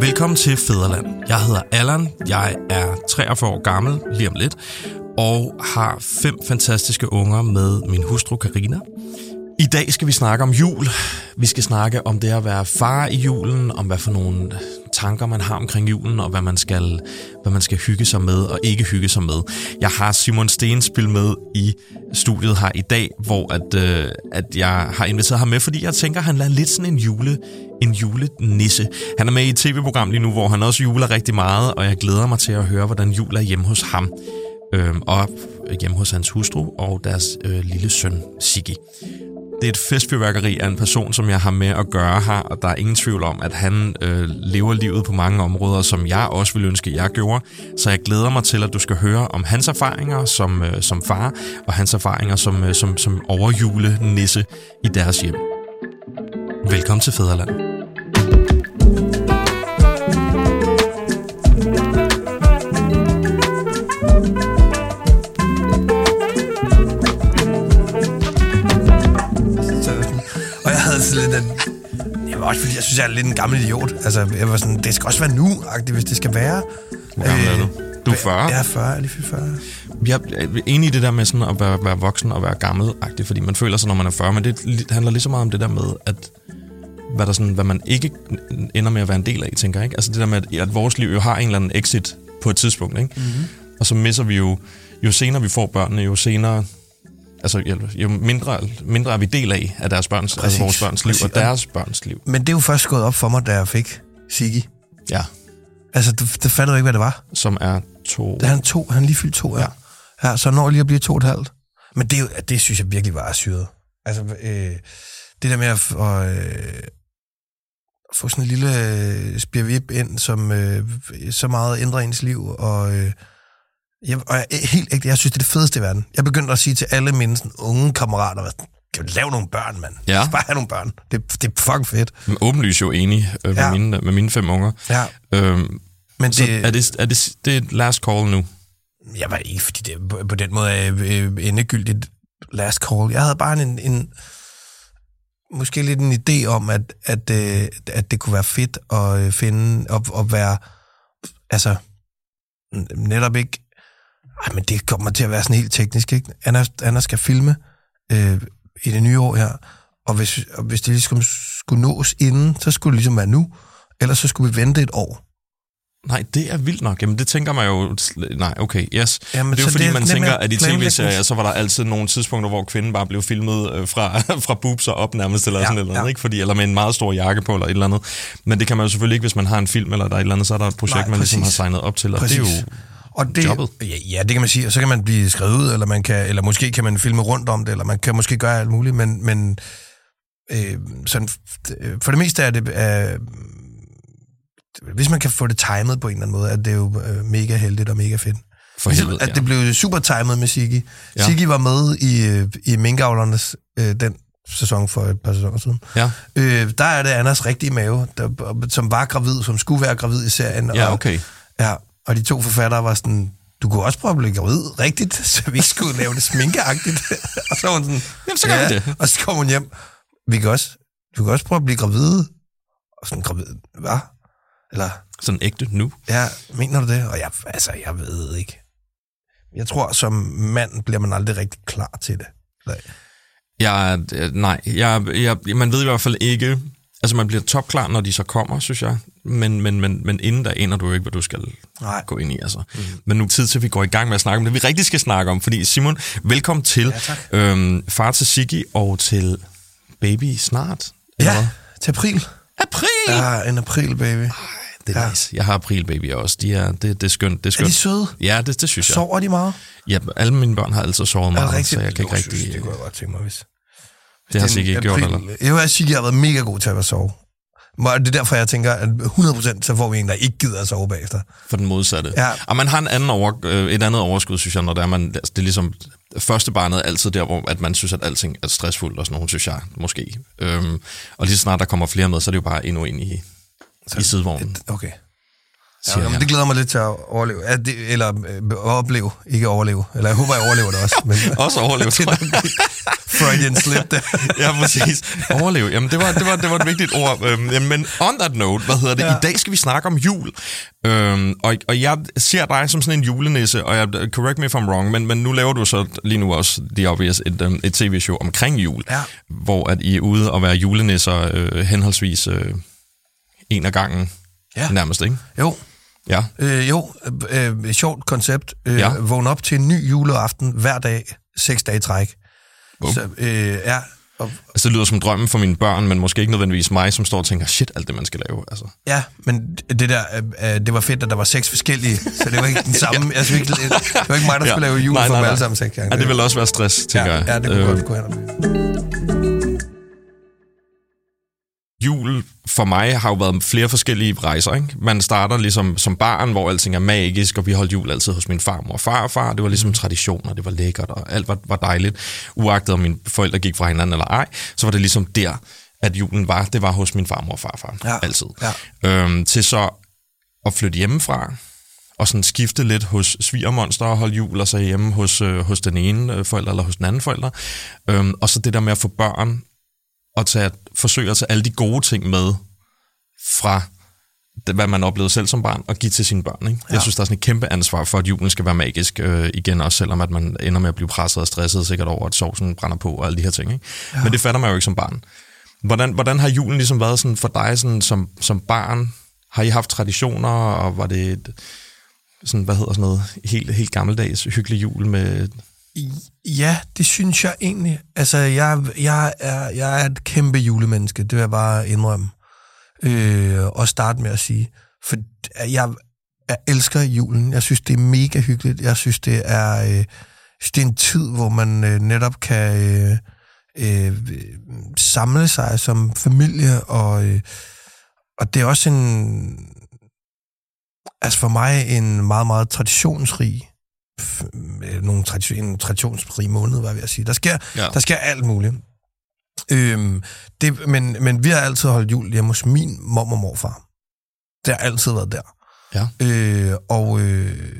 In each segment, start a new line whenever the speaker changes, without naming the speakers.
Velkommen til Fæderland. Jeg hedder Allan, jeg er 43 år gammel, lige om lidt, og har fem fantastiske unger med min hustru Karina. I dag skal vi snakke om jul. Vi skal snakke om det at være far i julen, om hvad for nogle tanker man har omkring julen, og hvad man skal, hvad man skal hygge sig med og ikke hygge sig med. Jeg har Simon Stenspil med i studiet her i dag, hvor at, øh, at jeg har inviteret ham med, fordi jeg tænker, at han er lidt sådan en jule en julenisse. Han er med i et tv-program lige nu, hvor han også juler rigtig meget, og jeg glæder mig til at høre, hvordan jul er hjemme hos ham. øh, og hjemme hos hans hustru og deres øh, lille søn, Siggy. Det er et festfyrværkeri af en person, som jeg har med at gøre her, og der er ingen tvivl om, at han øh, lever livet på mange områder, som jeg også ville ønske, jeg gjorde. Så jeg glæder mig til, at du skal høre om hans erfaringer som, øh, som far, og hans erfaringer som, øh, som, som overjulenisse i deres hjem. Velkommen til Fæderland.
thank you lidt, at var også fordi, jeg synes, jeg er lidt en gammel idiot. Altså, jeg var sådan, det skal også være nu hvis det skal være.
Hvor gammel er du? Du er 40?
Jeg er 40, jeg er lige fyldt 40.
Jeg er enig i det der med sådan at være, være voksen og være gammel fordi man føler sig, når man er 40, men det handler lige så meget om det der med, at hvad, der sådan, hvad man ikke ender med at være en del af, tænker jeg. Ikke? Altså det der med, at, at vores liv jo har en eller anden exit på et tidspunkt, ikke? Mm-hmm. og så misser vi jo, jo senere vi får børnene, jo senere altså, jo mindre, mindre er vi del af, af deres børns, altså vores børns liv Præcis. og deres børns liv.
Men det er jo først gået op for mig, da jeg fik Siggy.
Ja.
Altså, det, det fattede ikke, hvad det var.
Som er to...
Det er han to, han lige fyldt to, ja. ja. ja så når lige at blive to og et halvt. Men det, det synes jeg virkelig var syret. Altså, øh, det der med at, at øh, få sådan en lille øh, spirvip ind, som øh, så meget ændrer ens liv, og... Øh, jeg, og jeg, helt ægte, jeg synes, det er det fedeste i verden. Jeg begyndte at sige til alle mine sådan, unge kammerater, kan du lave nogle børn, mand?
Ja.
Bare have nogle børn. Det, det er fucking fedt.
Men åbenlyst jo enig øh, med, ja. mine, med mine fem unger.
Ja. Øhm,
Men det, er, det, er det, det er last call nu?
Jeg var ikke, fordi det på, på den måde er øh, endegyldigt last call. Jeg havde bare en, en måske lidt en idé om, at, at, øh, at det kunne være fedt at øh, finde, og, og være, altså, netop ikke ej, men det kommer til at være sådan helt teknisk, ikke? Anna, Anna skal filme øh, i det nye år her, og hvis, og hvis det ligesom skulle nås inden, så skulle det ligesom være nu, ellers så skulle vi vente et år.
Nej, det er vildt nok. Jamen, det tænker man jo... Nej, okay, yes. Jamen, det er jo fordi, er man tænker, at i tv-serier, så var der altid nogle tidspunkter, hvor kvinden bare blev filmet øh, fra, fra boobs og op nærmest, eller ja, sådan eller andet, ja. ikke? Fordi, eller med en meget stor jakke på, eller et eller andet. Men det kan man jo selvfølgelig ikke, hvis man har en film, eller der er et eller andet, så er der et projekt, Nej, man ligesom har signet op til, og præcis. det er jo og det, jobbet.
Ja, ja, det kan man sige. Og så kan man blive skrevet ud, eller, man kan, eller måske kan man filme rundt om det, eller man kan måske gøre alt muligt, men, men øh, sådan, for det meste er det... Øh, hvis man kan få det timet på en eller anden måde, er det jo øh, mega heldigt og mega fedt.
For helvede,
at det blev super timet med Siggy. Ja. Siggy var med i, øh, i Minkavlernes øh, den sæson for et par sæsoner siden.
Ja.
Øh, der er det Anders rigtige mave, der, som var gravid, som skulle være gravid i serien.
Ja, okay. Og,
ja, og de to forfattere var sådan, du kunne også prøve at blive gravid rigtigt, så vi ikke skulle lave det sminkeagtigt. og så var hun sådan,
Jamen, så gør ja, det.
Og så kom hun hjem, vi kan også, du kan også prøve at blive gravid. Og sådan, gravid, hvad? Eller?
Sådan ægte nu?
Ja, mener du det? Og jeg, altså, jeg ved ikke. Jeg tror, som mand bliver man aldrig rigtig klar til det. Nej.
Ja, nej, jeg, jeg, man ved i hvert fald ikke, Altså, man bliver topklar, når de så kommer, synes jeg. Men, men, men, men inden der ender du ikke, hvad du skal Nej. gå ind i. Altså. Mm. Men nu er tid til, at vi går i gang med at snakke om det, vi rigtig skal snakke om. Fordi Simon, velkommen til
ja,
øhm, far til Siggy og til baby snart.
Ja, eller? til april.
April!
Ja, en april baby. Ej,
det er ja. nice. Jeg har april baby også. De er, det, det er skønt. Det er, skønt.
er de søde?
Ja, det, det synes jeg.
Sover de meget?
Ja, alle mine børn har altid sovet meget, så jeg kan ikke rigtig...
Det kunne jeg godt tænke mig, hvis...
Det har Sigge ikke gjort, eller?
Jeg at jeg har været mega god til at sove. Det er derfor, jeg tænker, at 100% så får vi en, der ikke gider at sove bagefter.
For den modsatte.
Ja.
Og man har en anden over, øh, et andet overskud, synes jeg, når det er, man, det er ligesom, første barnet er altid der, hvor at man synes, at alting er stressfuldt og sådan noget, synes jeg, måske. Øhm, og lige så snart der kommer flere med, så er det jo bare endnu ind i, så, i sidevognen.
Okay.
Siger
Ja, men det glæder mig lidt til at overleve. Ja, det, eller øh, opleve, ikke overleve. Eller jeg håber, jeg overlever det også. Men,
Også overleve, tror jeg.
Freudian slip der.
ja, præcis. Overleve. Jamen, det var, det var, det var et vigtigt ord. Øhm, men on that note, hvad hedder det? Ja. I dag skal vi snakke om jul. Øhm, og, og jeg ser dig som sådan en julenisse, og jeg, correct me if I'm wrong, men, men nu laver du så lige nu også, the obvious, et, um, et tv-show omkring jul,
Ja.
hvor at I er ude og være julenisser øh, henholdsvis øh, en af gangen,
Ja.
nærmest, ikke?
Jo,
Ja.
øh, jo øh, øh, sjovt koncept. Øh,
Ja.
ja. Vågn op til en ny juleaften hver dag, seks dage i træk.
Wow.
Så, øh, ja, og,
Altså, det lyder som drømmen for mine børn, men måske ikke nødvendigvis mig, som står og tænker, shit, alt det, man skal lave. Altså.
ja, men det der, øh, øh, det var fedt, at der var seks forskellige, så det var ikke den samme. altså, ikke, det var ikke mig, der
Ja.
skulle lave jul
Nej,
for
nej, nej.
alle sammen seks gange.
Ja, det vil også være stress, tænker
ja,
jeg.
ja, det kunne
Øh,
godt gå hen og.
Jul for mig har jo været flere forskellige rejser. Ikke? Man starter ligesom som barn, hvor alting er magisk, og vi holdt jul altid hos min farmor og farfar. Det var ligesom traditioner, det var lækkert, og alt var, var dejligt. Uagtet om mine forældre gik fra hinanden eller ej, så var det ligesom der, at julen var. Det var hos min farmor og farfar.
Ja.
Altid.
Ja.
Øhm, til så at flytte hjemmefra, og sådan skifte lidt hos svigermonster og holde jul, og så hjemme hos, øh, hos den ene øh, forælder eller hos den anden forælder. Øhm, og så det der med at få børn og tage, forsøge at tage alle de gode ting med fra det, hvad man oplevede selv som barn, og give til sine børn. Ikke? Ja. Jeg synes, der er sådan et kæmpe ansvar for, at julen skal være magisk øh, igen, også selvom at man ender med at blive presset og stresset sikkert over, at sovsen brænder på og alle de her ting. Ikke? Ja. Men det fatter man jo ikke som barn. Hvordan, hvordan har julen ligesom været sådan for dig sådan, som, som barn? Har I haft traditioner, og var det et, sådan, hvad hedder sådan noget, helt, helt gammeldags hyggelig jul med...
Ja, det synes jeg egentlig. Altså, jeg, jeg, er, jeg er et kæmpe julemenneske, det vil jeg bare indrømme. Øh, og starte med at sige. For jeg, jeg elsker julen. Jeg synes, det er mega hyggeligt. Jeg synes, det er, øh, synes, det er en tid, hvor man øh, netop kan øh, øh, samle sig som familie, og, øh, og det er også en, altså for mig en meget, meget traditionsrig øh, nogle tradition, en traditionsrig måned, var jeg ved at sige. Der sker,
Ja.
der sker alt muligt. Øhm, det, men, men vi har altid holdt jul hjemme hos min mor og morfar. Det har altid været der.
Ja.
Øh, og øh,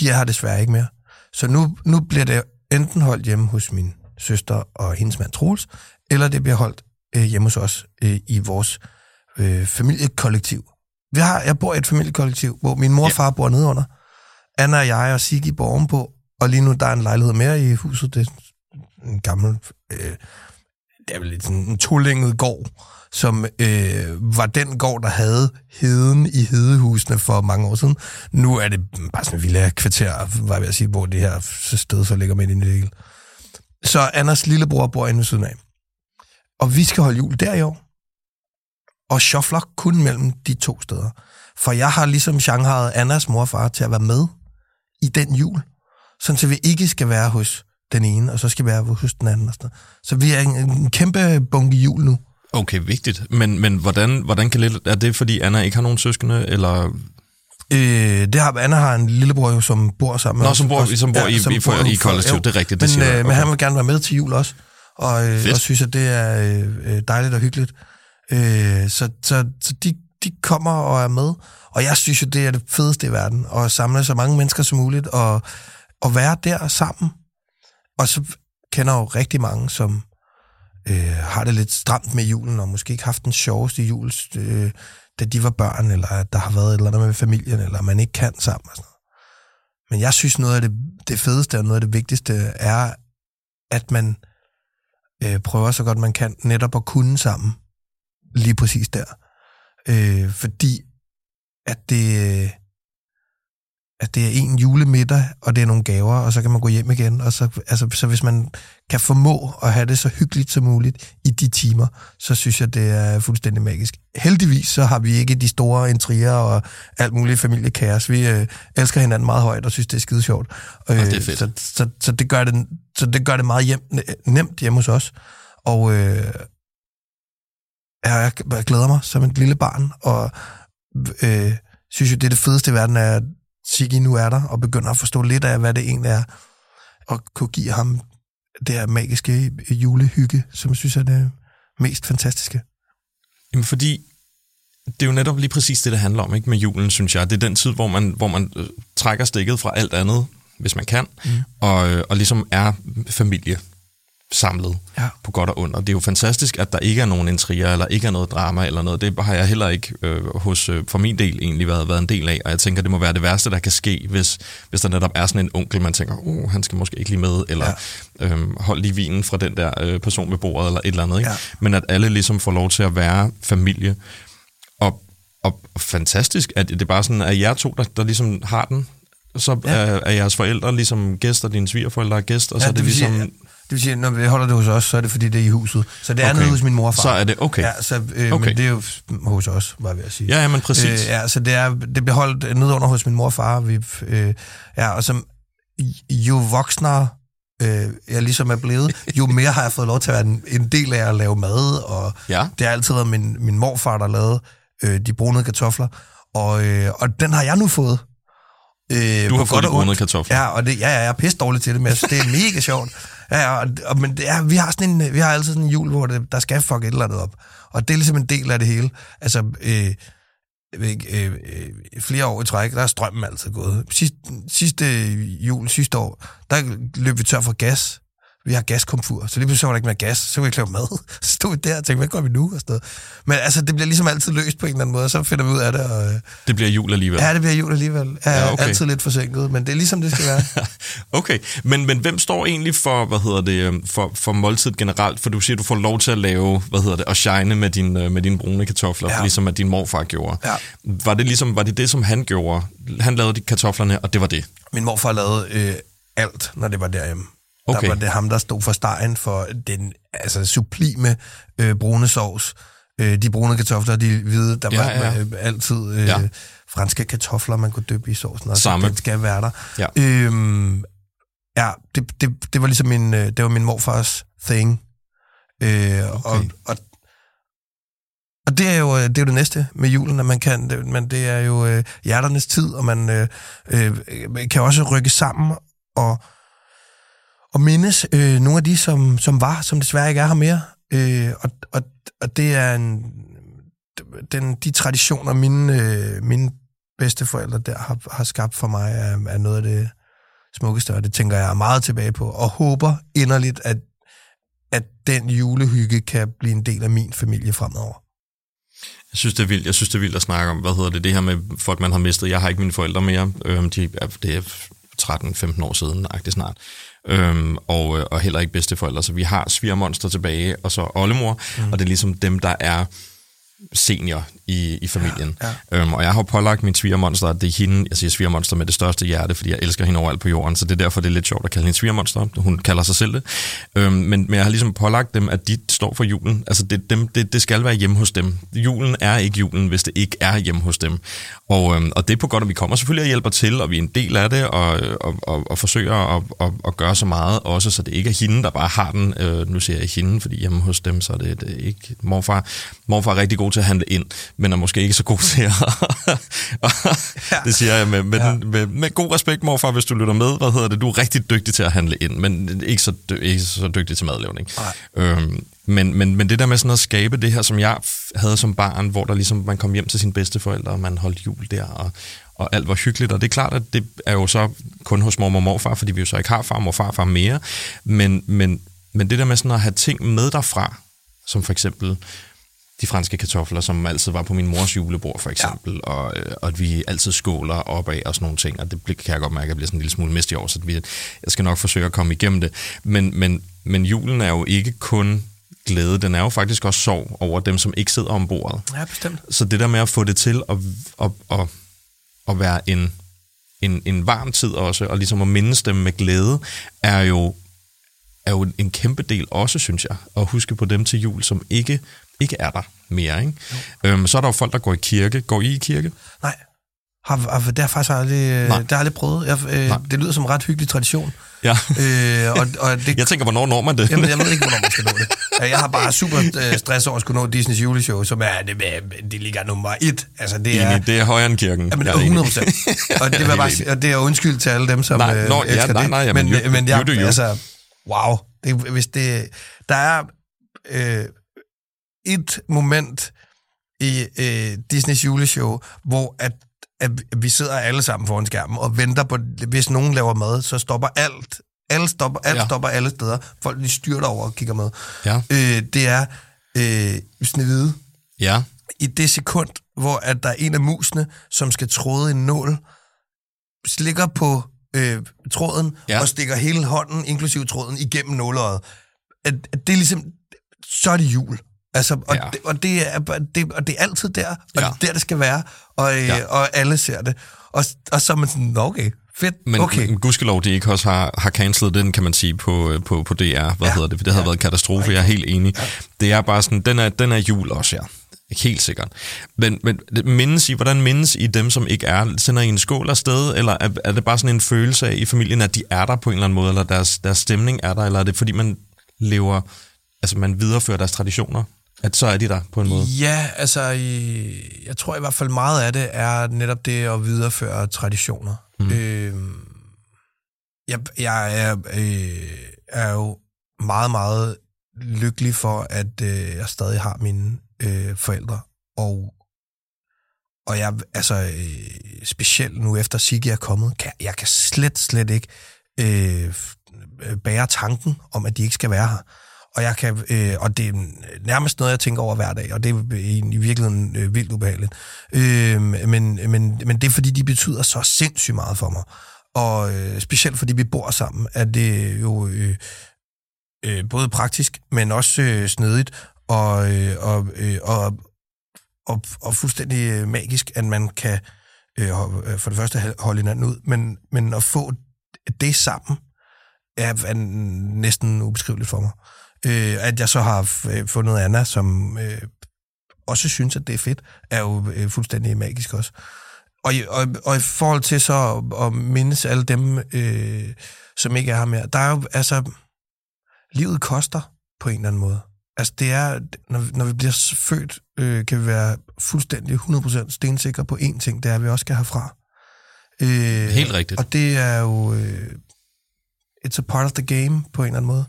de er her desværre ikke mere. Så nu, nu bliver det enten holdt hjemme hos min søster og hendes mand Troels, eller det bliver holdt øh, hjemme hos os øh, i vores øh, familiekollektiv. Vi har, jeg bor i et familiekollektiv, hvor min mor og
Ja.
far bor nedenunder. Anna og jeg og Sigge bor ovenpå, og lige nu der er en lejlighed mere i huset. Det er en gammel, øh, det er vel lidt sådan en tolænget gård, som øh, var den gård, der havde heden i hedehusene for mange år siden. Nu er det bare sådan en villa kvarter, var jeg ved at sige, hvor det her sted så ligger midt i det hele. Så Anders lillebror bor inde ved siden af. Og vi skal holde jul der i år. Og shuffler kun mellem de to steder. For jeg har ligesom Shanghai Annas mor og far til at være med i den jul. Sådan så vi ikke skal være hos den ene, og så skal vi være hos den anden. Og sådan noget. Så vi er en, en kæmpe bunke jul nu.
Okay, vigtigt. Men, men hvordan, hvordan kan det... Er det, fordi Anna ikke har nogen søskende, eller...
Øh, det har, Anna har en lillebror, jo, som bor sammen med
Nå,
os.
som bor- som bor i- i- for- i kollektiv.
jo.
Det er rigtigt, det
men,
siger
øh, men
Okay.
han vil gerne være med til jul også, og, øh,
Fedt.
og synes, at det er øh, dejligt og hyggeligt. Øh, så så, så de, de kommer og er med, og jeg synes jo, det er det fedeste i verden, at samle så mange mennesker som muligt, og, og være der sammen. Og så kender jeg jo rigtig mange, som øh, har det lidt stramt med julen, og måske ikke haft den sjoveste jul, øh, da de var børn, eller at der har været et eller andet med familien, eller man ikke kan sammen. Og sådan noget. Men jeg synes, noget af det, det fedeste og noget af det vigtigste er, at man øh, prøver så godt man kan netop at kunne sammen lige præcis der. Øh, fordi at det, at det er en julemiddag, og det er nogle gaver, og så kan man gå hjem igen. Og så, altså, så hvis man kan formå at have det så hyggeligt som muligt i de timer, så synes jeg, det er fuldstændig magisk. Heldigvis så har vi ikke de store intriger og alt muligt familiekaos. Vi øh, elsker hinanden meget højt og synes, det er skide sjovt. Øh,
det er fedt.
Så, så, så, det gør det, så det gør det meget hjem, nemt hjemme hos os. Og øh, jeg, jeg glæder mig som et lille barn, og øh, synes jo, det er det fedeste i verden, er, at Sigge nu er der, og begynder at forstå lidt af, hvad det egentlig er, og kunne give ham det her magiske julehygge, som jeg synes er det mest fantastiske.
Jamen, fordi det er jo netop lige præcis det, det handler om ikke med julen, synes jeg. Det er den tid, hvor man, hvor man øh, trækker stikket fra alt andet, hvis man kan, mm. og, øh, og ligesom er familie samlet
Ja.
på godt og ondt. Og det er jo fantastisk, at der ikke er nogen intriger, eller ikke er noget drama eller noget. Det har jeg heller ikke øh, hos, øh, for min del egentlig været, været en del af, og jeg tænker, det må være det værste, der kan ske, hvis, hvis der netop er sådan en onkel, man tænker, oh, han skal måske ikke lige med, eller ja. øhm, hold lige vinen fra den der øh, person ved bordet, eller et eller andet. Ikke?
Ja.
Men at alle ligesom får lov til at være familie. Og, og, fantastisk, at det er bare sådan, at jer to, der, der ligesom har den, så
Ja.
ja. er, er jeres forældre ligesom gæster, dine svigerforældre er gæster, og så
Ja,
er det,
vil
ligesom...
sige, det vil sige, når vi holder det hos os, så er det fordi, det er i huset. Så det er
Okay.
nede hos min mor og far.
Så er det okay.
Ja, så, øh,
Okay.
men det er jo hos os, var jeg ved at sige.
Ja, ja, men præcis.
Øh, ja, så det, er, det bliver holdt nede under hos min mor og far. Vi, øh, ja, og som jo voksnere øh, jeg ligesom er blevet, jo mere har jeg fået lov til at være en, en del af at lave mad, og
Ja.
det har altid været min, min morfar, der lavede øh, de brunede kartofler, og, øh, og den har jeg nu fået. Øh,
Du har fået de brunede kartofler.
Ja, og det, ja, ja, jeg er pisse dårlig til det, men jeg synes, det er mega sjovt. Ja, og, og, men det er, vi har sådan en, vi har altid sådan en jul, hvor det, der skal fuck et eller andet op. Og det er ligesom en del af det hele. Altså, øh, jeg ved ikke, øh, øh, flere år i træk, der er strømmen altid gået. Sidste, sidste jul, sidste år, der løb vi tør for gas. Vi har gaskomfur, så lige pludselig var der ikke mere gas, så kunne vi ikke lave mad. Så stod vi der og tænkte, hvad gør vi nu? Og sådan noget. Men altså, det bliver ligesom altid løst på en eller anden måde, og så finder vi ud af det. Og, øh,
Det bliver jul alligevel.
ja, det bliver jul alligevel. Ja,
Ja, okay.
Altid lidt forsinket, men det er ligesom, det skal være.
Okay, men, men hvem står egentlig for, hvad hedder det, øhm, for, for måltid generelt? For du siger, du får lov til at lave, hvad hedder det, og shine med, din, øh, med dine brune kartofler,
ja.
ligesom at din morfar gjorde.
Ja.
Var det ligesom, var det det, som han gjorde? Han lavede de kartoflerne, og det var det?
Min morfar lavede øh, alt, når det var derhjemme.
Okay.
Der var det ham, der stod for stegen for den altså, sublime øh, brune sovs. Øh, de brune kartofler, de hvide, der
Ja,
var
ja.
øh, altid øh,
Ja.
franske kartofler, man kunne dyppe i sovsen. Og
Samme.
Den skal være der.
Ja.
Øhm, ja, det, det, det var ligesom min, øh, det var min morfars thing. Øh, okay. og, og, og det er jo øh, det, er jo det næste med julen, at man kan, det, men det er jo øh, hjerternes tid, og man øh, øh, kan også rykke sammen og, og mindes øh, nogle af de, som, som var, som desværre ikke er her mere. Øh, og, og, og det er en, den, de traditioner, mine, øh, mine bedsteforældre der har, har skabt for mig, er, er noget af det smukkeste, og det tænker jeg meget tilbage på, og håber inderligt, at, at den julehygge kan blive en del af min familie fremover.
Jeg synes, det er vildt. Jeg synes, det er vildt at snakke om, hvad hedder det, det her med folk, man har mistet. Jeg har ikke mine forældre mere. Øhm, de det er 13-15 år siden, agtigt snart. Øhm, og, øh, og heller ikke bedsteforældre. Så vi har svigermonster tilbage, og så oldemor, mm. og det er ligesom dem, der er senior i, i familien.
Ja,
Ja. Øhm, og jeg har pålagt min svigermonster, at det er hende, jeg siger svigermonster med det største hjerte, fordi jeg elsker hende overalt på jorden, så det er derfor, det er lidt sjovt at kalde hende svigermonster. Hun kalder sig selv det. Øhm, men, men jeg har ligesom pålagt dem, at de står for julen. Altså det, dem, det, det skal være hjemme hos dem. Julen er ikke julen, hvis det ikke er hjemme hos dem. Og, øhm, og det er på godt, at vi kommer selvfølgelig og hjælper til, og vi er en del af det, og, og, og, og forsøger at, at, at gøre så meget også, så det ikke er hende, der bare har den. Øh, nu siger jeg hende, fordi hjemme hos dem, så er det, det er ikke morfar. Morfar er rigtig god til at handle ind, men er måske ikke så god til at... Det siger jeg med, med,
Ja.
med, med god respekt, morfar, hvis du lytter med. Hvad hedder det? Du er rigtig dygtig til at handle ind, men ikke så, dy- ikke så dygtig til madlavning.
Nej.
Øhm, men, men, men det der med sådan at skabe det her, som jeg havde som barn, hvor der ligesom, man kom hjem til sine bedsteforældre, og man holdt jul der, og, og alt var hyggeligt. Og det er klart, at det er jo så kun hos mormor og morfar, fordi vi jo så ikke har farmor og farfar mere. Men, men, men det der med sådan at have ting med derfra, som for eksempel de franske kartofler, som altid var på min mors julebord, for eksempel, ja. og, øh, og at vi altid skåler opad og sådan nogle ting, og det kan jeg godt mærke, at jeg bliver sådan en lille smule mest i år, så vi, jeg skal nok forsøge at komme igennem det. Men, men, men julen er jo ikke kun glæde, den er jo faktisk også sorg over dem, som ikke sidder om bordet.
Ja, bestemt.
Så det der med at få det til at, at, at, at være en, en, en varm tid også, og ligesom at mindes dem med glæde, er jo, er jo en kæmpe del også, synes jeg, at huske på dem til jul, som ikke, ikke er der mere. Ikke? Øhm, så er der jo folk, der går i kirke. Går I i kirke?
Nej, har, har, det har jeg faktisk aldrig, øh,
Nej.
det har aldrig prøvet. Jeg, øh,
Nej.
det lyder som en ret hyggelig tradition.
Ja.
Øh, og, og det,
Jeg tænker, hvornår når man det?
Jamen, jeg ved ikke, hvornår man skal nå det. Øh, Jeg har bare super øh, stress over at skulle nå Disneys juleshow, som er det, det ligger nummer et. Altså, det er,
Enig, det er højere end kirken.
Jamen,
Jeg er enig.
100 procent. Og det,
jeg
bare, og det er undskyld til alle dem, som
Nej,
øh,
nå, ja,
elsker
nej,
det.
nej, jamen,
men,
you-
men jeg,
do you.
altså, wow. Det, hvis det, der er øh, et moment i øh, Disneys juleshow, hvor at, at vi sidder alle sammen foran skærmen og venter på, hvis nogen laver mad, så stopper alt. Alle stopper, alt
Ja.
stopper alle steder. Folk de styrter over og kigger med.
Ja.
Øh, det er øh, Snevide.
Ja.
I det sekund, hvor at der er en af musene, som skal tråde en nål, slikker på øh, tråden
Ja.
og stikker hele hånden, inklusive tråden, igennem nåleøjet. At, at det er ligesom, så er det jul. Altså, og,
Ja.
det, og, det er, det, og det er altid der, og
Ja.
det er der, det skal være, og, øh,
Ja.
og alle ser det. Og, og så er man sådan, "Nå, okay, fedt,
Men
okay.
men gudskelov, de ikke også har, har cancelet den, kan man sige, på, øh, på, på DR. Hvad ja. hedder det? For det havde ja. været katastrofe, jeg er helt enig. Ja. Det er bare sådan, den er, den er jul også, ja. Helt sikkert. Men, men mindes I, hvordan mindes I dem, som ikke er? Sender I en skål afsted, eller er, er det bare sådan en følelse af i familien, at de er der på en eller anden måde, eller deres, deres stemning er der, eller er det fordi, man lever, altså man viderefører deres traditioner? At så er de der på en måde?
Ja, altså, jeg tror i hvert fald meget af det er netop det at videreføre traditioner. Mm. Øh, jeg, jeg er, øh, er jo meget, meget lykkelig for, at øh, jeg stadig har mine øh, forældre. Og, og jeg, altså, øh, specielt nu efter Sigge er kommet, kan, jeg kan slet, slet ikke øh, bære tanken om, at de ikke skal være her. Og, jeg kan, øh, og det er nærmest noget, jeg tænker over hver dag, og det er i, virkeligheden øh, vildt ubehageligt. Øh, men, men, men det er, fordi de betyder så sindssygt meget for mig. Og øh, specielt fordi vi bor sammen, er det jo øh, øh, både praktisk, men også øh, snedigt og, øh, og, øh, og, og, og fuldstændig øh, magisk, at man kan øh, øh for det første holde hinanden ud, men, men at få det sammen, er, er næsten ubeskriveligt for mig. Øh, at jeg så har øh, fundet Anna, som øh, også synes, at det er fedt, er jo øh, fuldstændig magisk også. Og, i- og, og i forhold til så at, at mindes alle dem, øh, som ikke er her mere, der er jo, altså, livet koster på en eller anden måde. Altså det er, når, når vi bliver født, øh, kan vi være fuldstændig 100% stensikre på én ting, det er, at vi også skal herfra. Øh,
Helt rigtigt.
Og det er jo, øh, it's a part of the game på en eller anden måde.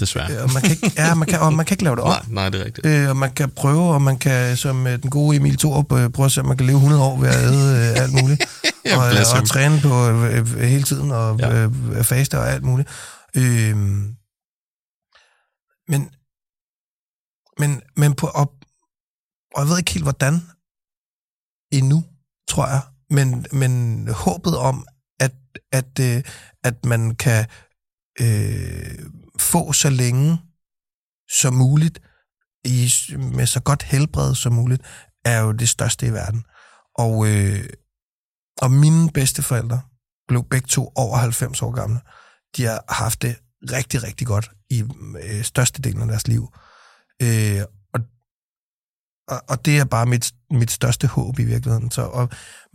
Desværre.
Øh, Og man kan ikke, ja, man kan, og man kan ikke lave det om.
Nej, nej, det er rigtigt.
Øh, og man kan prøve, og man kan, som øh, den gode Emil Thorup, øh, prøve at se, om man kan leve 100 år ved at æde øh, alt muligt.
Ja,
og,
him.
og træne på øh, hele tiden, og
ja.
øh, faste og alt muligt. Øh, men, men, men på, og, og jeg ved ikke helt, hvordan endnu, tror jeg, men, men håbet om, at, at, øh, at man kan øh, få så længe som muligt, i, med så godt helbred som muligt, er jo det største i verden. Og, øh, og mine bedsteforældre blev begge to over 90 år gamle. De har haft det rigtig, rigtig godt i øh, størstedelen af deres liv. Øh, og, og, og det er bare mit, mit største håb i virkeligheden. Så, og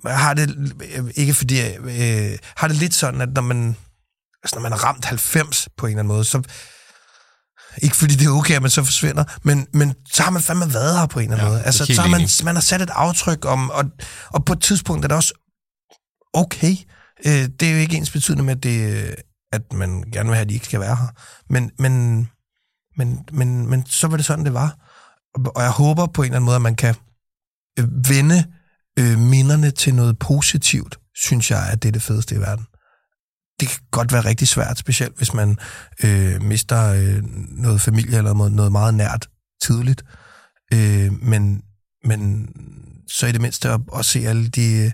jeg har det øh, ikke fordi, jeg øh, har det lidt sådan, at når man, altså når man har ramt 90 på en eller anden måde, så ikke fordi det er okay, at man så forsvinder, men, men så har man fandme været her på en eller anden
Ja,
måde.
er
Altså, så har man, man har sat et aftryk om, og, og på et tidspunkt er det også okay. Øh, det er jo ikke ens betydende med, at, det, at man gerne vil have, at de ikke skal være her. Men, men, men, men, men så var det sådan, det var. Og, og jeg håber på en eller anden måde, at man kan øh, vende øh, minderne til noget positivt, synes jeg, at det er det fedeste i verden. Det kan godt være rigtig svært, specielt hvis man øh, mister øh, noget familie eller noget, noget meget nært tidligt. Øh, men, men så i det mindste at, at se alle de... øh,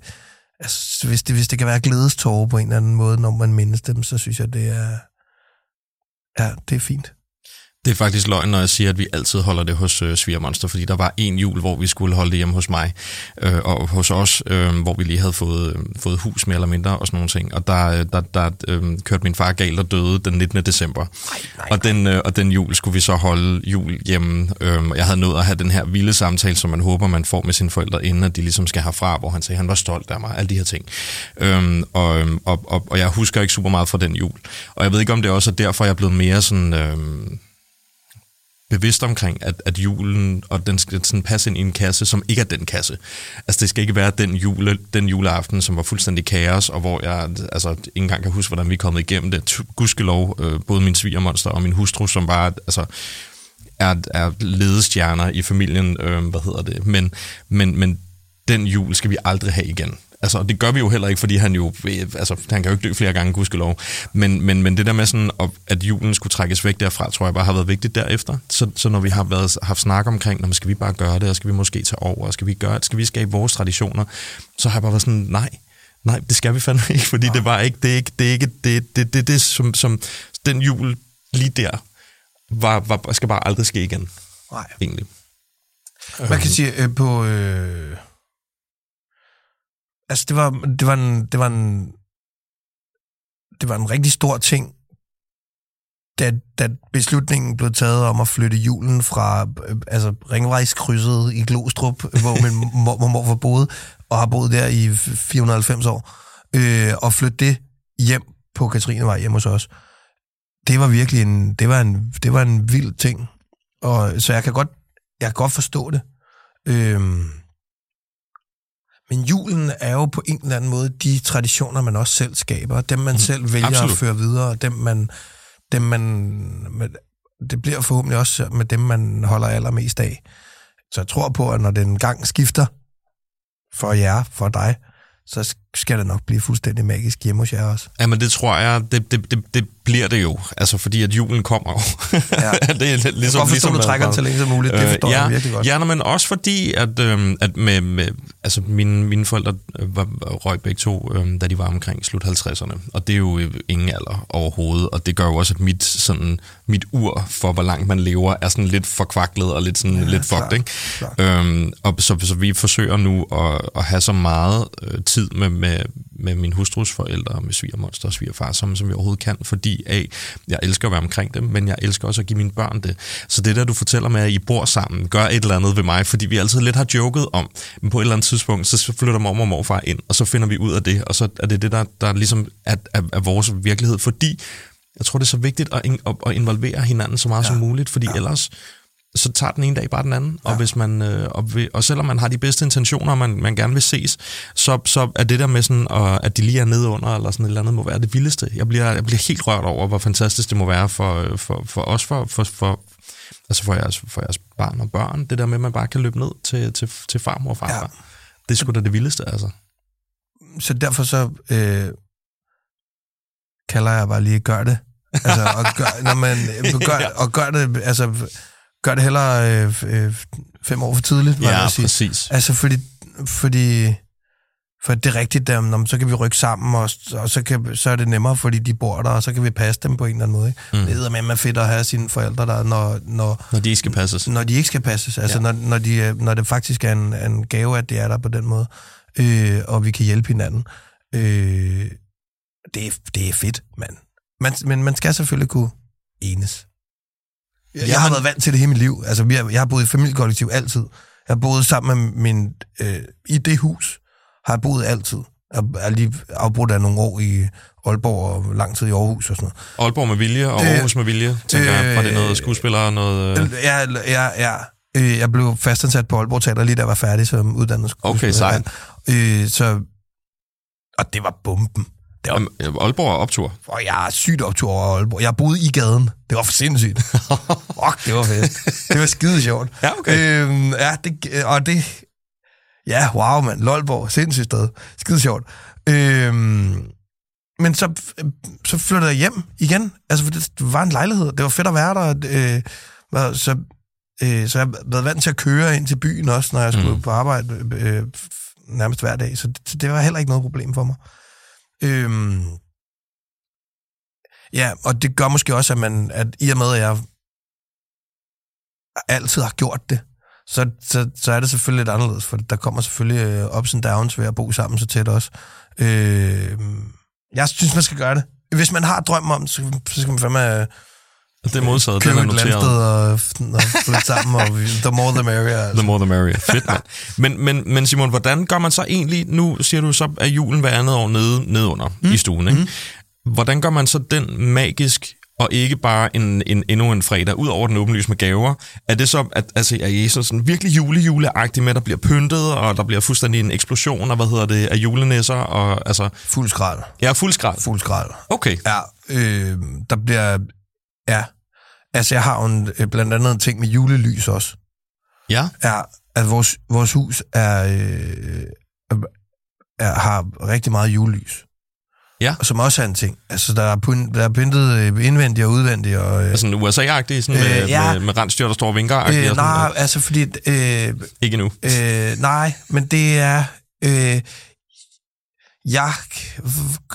Altså, hvis det, hvis det kan være glædestårer på en eller anden måde, når man mindes dem, så synes jeg, det er... Ja, det er fint.
Det er faktisk løgn, når jeg siger, at vi altid holder det hos øh, Svigermonster, fordi der var en jul, hvor vi skulle holde det hjemme hos mig, øh, og hos os, øh, hvor vi lige havde fået, øh, fået hus mere eller mindre og sådan nogle ting. Og der, øh, der, der øh, kørte min far galt og døde den 19. december.
nej,
og, den, øh, og den jul skulle vi så holde jul hjemme. Øh, jeg havde nået at have den her vilde samtale, som man håber, man får med sine forældre, inden at de ligesom skal herfra, hvor han sagde, at han var stolt af mig, alle de her ting. Øh, og, øhm, og, og, og jeg husker ikke super meget fra den jul. Og jeg ved ikke, om det også er derfor, jeg er blevet mere sådan... Øh, bevidst omkring, at, at julen, og den skal sådan passe ind i en kasse, som ikke er den kasse. Altså, det skal ikke være den, jule, den juleaften, som var fuldstændig kaos, og hvor jeg altså, ikke engang kan huske, hvordan vi er kommet igennem det. Gudskelov, øh, både min svigermonster og min hustru, som bare, altså, er, er ledestjerner i familien, øh, hvad hedder det, men, men, men den jul skal vi aldrig have igen. Altså, det gør vi jo heller ikke, fordi han jo, altså, han kan jo ikke dø flere gange, gudskelov. Men, men, men det der med sådan, at julen skulle trækkes væk derfra, tror jeg bare har været vigtigt derefter. Så, så når vi har været, haft snak omkring, når skal vi bare gøre det, og skal vi måske tage over, og skal vi gøre skal vi skabe vores traditioner, så har jeg bare været sådan, nej, nej, det skal vi fandme ikke, fordi ja. det var ikke, det er ikke, det er ikke, det, det, det, det som, som den jul lige der, var, var, skal bare aldrig ske igen.
Nej.
Egentlig.
Man kan øhm. sige, øh, på... Øh altså det var, det var en, det var en, det var en rigtig stor ting, da, da beslutningen blev taget om at flytte julen fra øh, altså ringvejskrydset i Glostrup, hvor min mor, mor, mor boede, og har boet der i 490 år, øh, og flytte det hjem på Katrinevej hjemme hos os. Det var virkelig en, det var en, det var en vild ting. Og, så jeg kan godt, jeg kan godt forstå det. Øh, men julen er jo på en eller anden måde de traditioner, man også selv skaber. Dem, man mm, selv vælger absolut. at føre videre. Dem, man, dem, man, med, det bliver forhåbentlig også med dem, man holder allermest af. Så jeg tror på, at når den gang skifter for jer, for dig, så skal det nok blive fuldstændig magisk hjemme hos jer også.
Jamen det tror jeg, det, det, det, det bliver det jo. Altså fordi at julen kommer jo.
ja. det er ligesom, jeg kan godt forstå, ligesom, du trækker den så længe som muligt. Det øh, forstår øh, ja, jeg virkelig godt.
Ja, men også fordi, at, øh, at med, med, altså mine, mine forældre var, røg begge to, øh, da de var omkring slut 50'erne. Og det er jo ingen alder overhovedet. Og det gør jo også, at mit, sådan, mit ur for, hvor langt man lever, er sådan lidt forkvaklet og lidt, sådan, ja, lidt fucked. Ikke? Øhm, og så, så vi forsøger nu at, at have så meget øh, tid med, med med min hustrus forældre, med svigermonster og svigerfar, som, som jeg overhovedet kan, fordi A, jeg elsker at være omkring dem, men jeg elsker også at give mine børn det. Så det der, du fortæller med, at I bor sammen, gør et eller andet ved mig, fordi vi altid lidt har joket om, men på et eller andet tidspunkt, så flytter mor og morfar ind, og så finder vi ud af det, og så er det det, der, der ligesom er, er, er vores virkelighed, fordi jeg tror, det er så vigtigt at, at, at involvere hinanden så meget ja. som muligt, fordi ja. ellers så tager den ene dag bare den anden. Ja. Og, hvis man, øh, og, vil, og selvom man har de bedste intentioner, og man, man gerne vil ses, så, så er det der med sådan, og, at de lige er nede under, eller sådan et eller andet, må være det vildeste. Jeg bliver, jeg bliver helt rørt over, hvor fantastisk det må være for, for, for os, for, for, for, altså for jeres, for jeres barn og børn. Det der med, at man bare kan løbe ned til, til, til farmor og farfar. Ja. Det er sgu da det vildeste, altså.
Så derfor så øh, kalder jeg bare lige gør det. Altså, og gør, når man gør, og gør det, altså, gør det hellere øh, øh, fem år for tidligt,
ja, jeg sige. præcis.
Altså, fordi, fordi for det er rigtigt, der, når, så kan vi rykke sammen, og, og så, kan, så er det nemmere, fordi de bor der, og så kan vi passe dem på en eller anden måde. Ikke? Mm. Det er med, man fedt at have sine forældre der, når, når,
når de ikke skal passes.
Når de ikke skal passes. Altså, ja. når, når, de, når det faktisk er en, en gave, at de er der på den måde, øh, og vi kan hjælpe hinanden. Øh, det, er, det er fedt, mand. Man, men man skal selvfølgelig kunne enes. Jeg, jeg har været vant til det hele mit liv. Altså, jeg, jeg har boet i familiekollektiv altid. Jeg har boet sammen med min... Øh, I det hus har jeg boet altid. Jeg er lige afbrudt af nogle år i Aalborg og lang tid i Aarhus og sådan noget.
Aalborg med vilje og øh, Aarhus med vilje, tænker øh, jeg. Var det noget skuespiller? Noget,
øh... Ja, ja, ja. Øh, jeg blev fastansat på Aalborg Teater lige da jeg var færdig som uddannet
skuespiller. Okay, sejt.
Øh, så, og det var bomben.
Det var, Jamen, Aalborg er optur.
Og jeg er sygt optur over Aalborg. Jeg boede i gaden. Det var for sindssygt. Fuck, det var fedt. Det var skide sjovt.
Ja, okay.
Øhm, ja, det, og det... Ja, wow, mand. Lolborg, sindssygt sted. Skide sjovt. Øhm, men så, så flyttede jeg hjem igen. Altså, for det var en lejlighed. Det var fedt at være der. Øh, så, øh, så jeg været vant til at køre ind til byen også, når jeg skulle mm. på arbejde øh, nærmest hver dag. Så det, så det var heller ikke noget problem for mig. Øhm, ja, og det gør måske også, at, man, at i og med, at jeg altid har gjort det, så, så, så er det selvfølgelig lidt anderledes, for der kommer selvfølgelig øh, ups and downs ved at bo sammen så tæt også. Øh, jeg synes, man skal gøre det. Hvis man har drøm om så, så skal man fandme øh,
det er modtaget,
det er noteret. og, og flytte sammen, og the more the merrier. Altså.
The more the merrier. Fedt, man. Men, men, men Simon, hvordan gør man så egentlig, nu siger du så, at julen hver andet år nede, nede under mm. i stuen, ikke? Mm. Hvordan gør man så den magisk og ikke bare en, en, endnu en fredag, ud over den åbenlys med gaver. Er det så, at altså, er Jesus sådan virkelig jule-juleagtig med, at der bliver pyntet, og der bliver fuldstændig en eksplosion af, hvad hedder det, af julenisser? Og, altså...
Fuld skrald.
Ja, fuld skrald.
Fuld skrald.
Okay.
Ja, øh, der bliver, ja, Altså, jeg har jo en, øh, blandt andet en ting med julelys også.
Ja,
Er, at vores, vores hus er, øh, er, har rigtig meget julelys.
Ja.
Og som også er en ting. Altså, der er, pynt, der er pyntet øh, indvendigt og udvendigt. Og, øh,
altså sådan USA-agtig, sådan med,
Øh, ja.
med, med rensdyr, der står og vinker øh,
øh, nej, altså fordi... Øh,
Ikke nu.
Øh, nej, men det er... Øh, jeg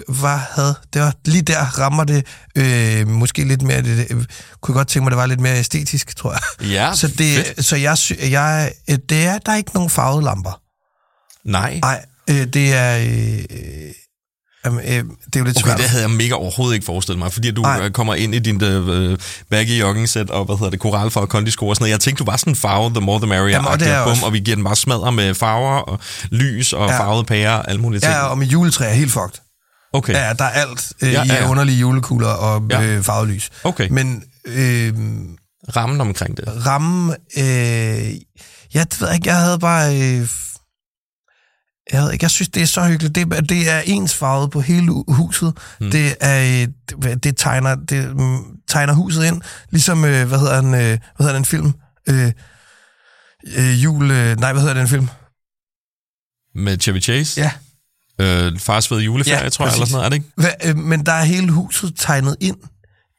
hvad havde... Det var lige der rammer det øh, måske lidt mere... Det, det, kunne godt tænke mig, det var lidt mere æstetisk, tror jeg.
Ja,
så det,
fedt.
så jeg, jeg, øh, det er, der er ikke nogen farvede lamper.
Nej.
Nej, øh, det er... Øh, øh, øh, det er jo lidt
Okay,
svært.
det havde jeg mega overhovedet ikke forestillet mig, fordi du
Nej.
Nej. kommer ind i din øh, baggy jogging-sæt og, hvad hedder det, koralfarve og kondisko og sådan noget. Jeg tænkte, du var sådan en farve, the more the merrier,
Jamen, og det er jeg
bum,
også.
og vi giver den bare smadre med farver og lys og
Ja.
farvede pærer og alle mulige ting.
Ja, og med juletræ er helt fucked.
Okay,
Ja, der er alt øh,
Ja,
i
ja, ja.
underlige julekugler og
Ja.
øh, farvet lys.
okay.
Men øh,
Rammen omkring det.
ramme... Øh, det ved jeg ikke. Jeg havde bare... Øh, jeg, ved ikke, jeg synes, det er så hyggeligt. Det, er- det er ensfarvet på hele hu- huset. Mm. Det, er, øh, det, det, tegner, det mm, tegner huset ind. Ligesom, øh, hvad hedder den, øh, hvad hedder den film? Øh, øh, jul... Øh, nej, hvad hedder den film?
Med Chevy Chase.
Ja.
Øh, fars fede juleferie,
Ja,
tror jeg, eller sådan noget, er det ikke?
Hva, øh, men der er hele huset tegnet ind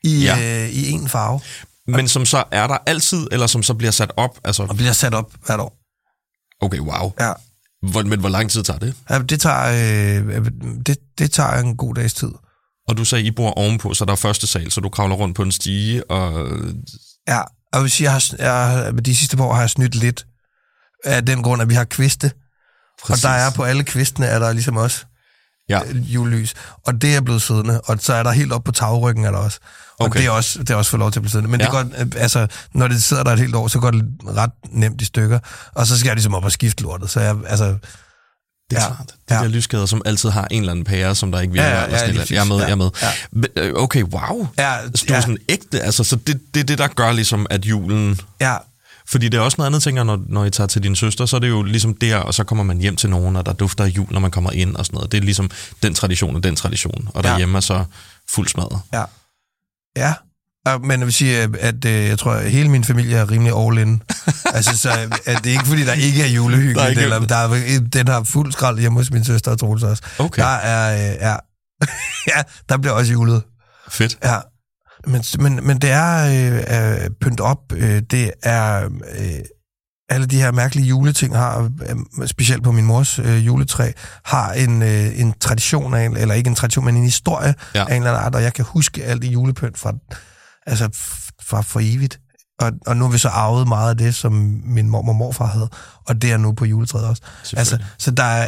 i,
Ja.
øh, i en farve.
Men som så er der altid, eller som så bliver sat op? Altså,
Og bliver sat op hvert år.
okay, wow.
Ja.
Hvor, men hvor lang tid tager det?
Ja, det tager, øh, det, det tager en god dags tid.
Og du sagde, I bor ovenpå, så der er første sal, så du kravler rundt på en stige, og
Ja, og sige, jeg har, jeg, de sidste par år har jeg snydt lidt af den grund, at vi har kviste.
Præcis.
Og der er på alle kvistene, er der ligesom også
Ja.
julelys. Og det er blevet siddende. Og så er der helt op på tagryggen er der også. Og
Okay.
det er også, det er også fået lov til at blive siddende. Men ja.
Ja.
det går, altså, når det sidder der et helt år, så går det ret nemt i stykker. Og så skal jeg ligesom op og skifte lortet. Så jeg, altså,
Det er
Ja,
ja, klart. De
ja.
der lyskæder, som altid har en eller anden pære, som der ikke virker.
Ja, ja, ja,
eller andet. jeg er med,
præcis.
jeg er med.
Ja,
Okay, wow.
ja,
Så du er
ja,
sådan ægte, altså, så det, det er det, der gør ligesom, at julen...
ja,
Fordi det er også noget andet, tænker når, når I tager til din søster, så er det jo ligesom der, og så kommer man hjem til nogen, og der dufter jul, når man kommer ind og sådan noget. Det er ligesom den tradition og den tradition. Og
Ja.
derhjemme er så fuld smadret.
Ja. Ja. Ja, Men jeg vil sige, at, øh, jeg tror, at hele min familie er rimelig all in. altså, så at det er ikke, fordi der ikke er julehyggeligt,
Der er ikke-
eller der er, den har fuld skrald hjemme hos min søster og Troels også.
Okay,
Der er, øh, ja, ja, der bliver også julet.
fedt.
Ja. Men, men, men det er øh, øh, pynt op, øh, det er øh, alle de her mærkelige juleting har, øh, specielt på min mors øh, juletræ, har en, øh, en tradition af, en- eller ikke en tradition, men en historie
Ja.
af en eller anden art, og jeg kan huske alt det julepynt fra, altså fra for evigt. Og, og nu har vi så arvet meget af det, som min mor og morfar havde, og det er nu på juletræet også. Altså, så der er,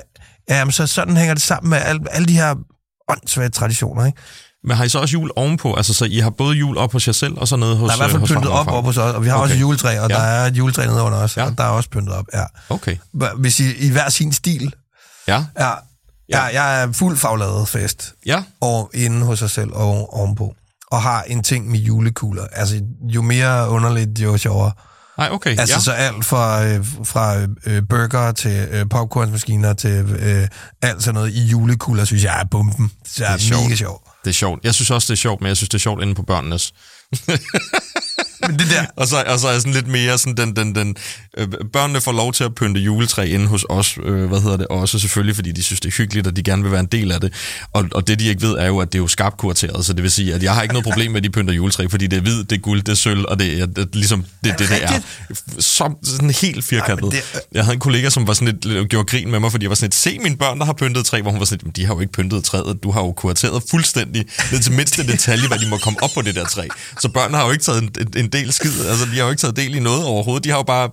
ja, men så sådan hænger det sammen med alle, alle de her åndssvage traditioner, ikke?
Men har I så også jul ovenpå? Altså, så I har både jul op hos jer selv, og så nede hos
Der er i hvert fald
hos
pyntet op, op hos os, og vi har
Okay.
også et juletræ, og
Ja.
der er et juletræ nede under os,
ja.
og der er også pyntet op, ja.
Okay,
Hvis I, i hver sin stil,
ja.
ja, ja. jeg er fuld fagladet fest,
Ja,
og inde hos sig selv og ovenpå, og har en ting med julekugler. Altså, jo mere underligt, jo sjovere.
Nej, okay.
Altså,
ja.
så alt fra, øh, fra øh, burger til øh, popcornsmaskiner til øh, alt sådan noget i julekugler, synes jeg er bomben. Det er,
Det er sjovt.
mega sjovt.
Det er sjovt. Jeg synes også, det er sjovt, men jeg synes, det er sjovt inde på børnenes.
Men det der,
Og så, og så er sådan lidt mere sådan den, den, den øh, børnene får lov til at pynte juletræ inde hos os, øh, hvad hedder det, også selvfølgelig, fordi de synes, det er hyggeligt, og de gerne vil være en del af det. Og, og det, de ikke ved, er jo, at det er jo skarpt kurateret, så det vil sige, at jeg har ikke noget problem med, at de pynter juletræ, fordi det er hvid, det er guld, det er sølv, og det er, det, ligesom det, det, det er. Så, sådan helt firkantet.
Ej, det-
Jeg havde en kollega, som var sådan lidt, gjorde grin med mig, fordi jeg var sådan lidt, se mine børn, der har pyntet træ, hvor hun var sådan lidt, "Men de har jo ikke pyntet træet, du har jo kurateret fuldstændig ned til mindste detalje, hvad de må komme op på det der træ. Så børnene har jo ikke taget en, en, en del skid, altså de har jo ikke taget del i noget overhovedet, de har jo bare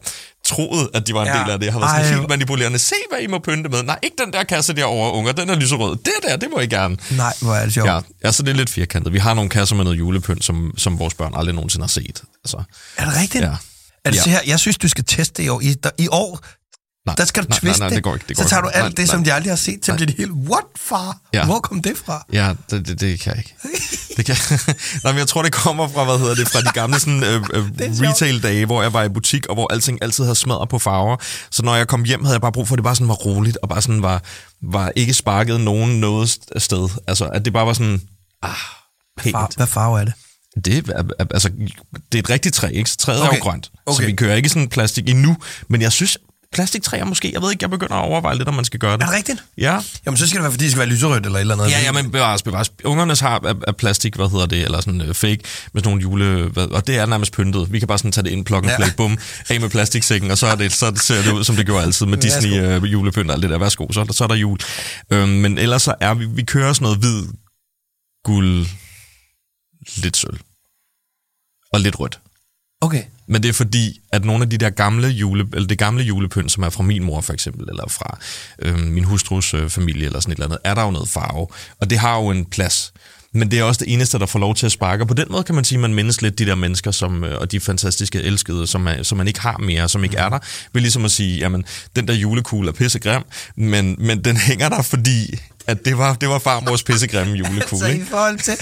troet, at de var en
Ja.
del af det. Har været sådan
Ej,
helt
hvor-
manipulerende. Se, hvad I må pynte med. Nej, ikke den der kasse derovre, unger. Den er lyserød. Det der, det må I gerne.
nej, hvor er det sjovt.
Ja, ja, så det er lidt firkantet. Vi har nogle kasser med noget julepynt, som, som vores børn aldrig nogensinde har set. Altså,
Er det rigtigt?
ja.
Det
Ja.
her? Jeg synes, du skal teste i år. I, der, i år,
Nej,
der skal du
nej,
twiste
nej, nej, det går ikke. Det går
så tager
ikke.
du alt
Nej,
det,
nej.
som de aldrig har set, til det helt, what, far?
Ja.
Hvor kom det fra?
Ja, det, det, det kan jeg ikke. Det kan, nej, men jeg tror, det kommer fra, hvad hedder det, fra de gamle sådan, øh, øh, retail-dage, hvor jeg var i butik, og hvor alting altid havde smadret på farver. Så når jeg kom hjem, havde jeg bare brug for, at det bare sådan var roligt, og bare sådan var, var ikke sparket nogen noget sted. Altså, at det bare var sådan, ah, pænt.
Far, hvad farve er det?
Det er, altså, det er et rigtigt træ, ikke? Så træet okay. er jo grønt. Så
Okay.
vi kører ikke sådan plastik endnu. Men jeg synes, plastiktræer måske, jeg ved ikke, jeg begynder at overveje lidt, om man skal gøre det.
Er det rigtigt?
Ja,
Jamen, så skal det være, fordi det skal være lyserødt eller et eller andet.
Ja, ja, men bevares, bevares. Ungernes har af, af plastik, hvad hedder det, eller sådan uh, fake, med sådan nogle jule... Hvad, og det er nærmest pyntet. Vi kan bare sådan tage det ind, and
Ja.
play, bum, af med plastiksækken, og så, er det, så ser det ud, som det gjorde altid med. Disney uh, julepynt og alt det der. Værsgo, så, der- så er der jul. Øhm, men ellers så er vi... Vi kører sådan noget hvid, guld, lidt sølv. Og lidt rødt.
Okay.
Men det er fordi, at nogle af de der gamle jule, eller det gamle julepynt, som er fra min mor for eksempel, eller fra øh, min hustrus øh, familie, eller sådan et eller andet, er der jo noget farve. Og det har jo en plads. Men det er også det eneste, der får lov til at sparke. Og på den måde kan man sige, at man mindes lidt de der mennesker, som, øh, og de fantastiske elskede, som, er, som man ikke har mere, som ikke er der. Ved ligesom at sige, jamen, den der julekugle er pissegrim, men, men den hænger der, fordi at det var, det var farmors pissegrimme julekugle.
Så
ikke?
i forhold, til,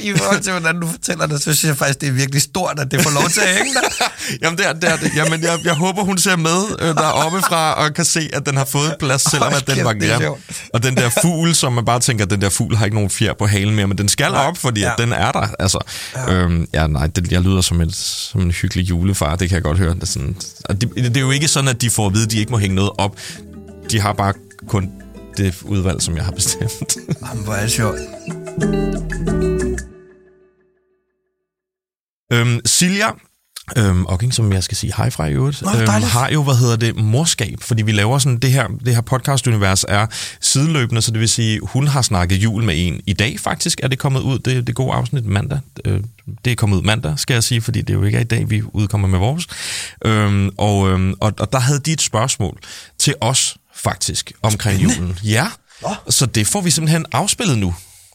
i forhold til, hvordan du fortæller det, så synes jeg faktisk, det er virkelig stort, at det får lov til at hænge der.
Jamen, det er det. Er det. Jamen, jeg, jeg håber, hun ser med øh, deroppe fra og kan se, at den har fået plads, selvom
Hold
at den var grim. Og den der fugl, som man bare tænker, at den der fugl har ikke nogen fjer på halen mere, men den skal op, fordi ja. At den er der. Altså, ja. Øhm, ja, nej, det, jeg lyder som, et, som en hyggelig julefar, det kan jeg godt høre. Det er, sådan, det, det er jo ikke sådan, at de får at vide, at de ikke må hænge noget op. De har bare kun det udvalg, som jeg har bestemt.
Jamen, hvor er det sjovt.
Øhm, Silja, øhm, Ocking, som jeg skal sige hej fra i øvrigt,
Nå,
øhm, har jo, hvad hedder det, morskab, fordi vi laver sådan, det her, det her podcast-univers er sideløbende, så det vil sige, hun har snakket jul med en. I dag faktisk er det kommet ud, det, det gode afsnit mandag, øh, det er kommet ud mandag, skal jeg sige, fordi det jo ikke er i dag, vi udkommer med vores. Øhm, og, øhm, og, og der havde de et spørgsmål til os, faktisk, omkring julen. Ja,
Nå.
så det får vi simpelthen afspillet nu.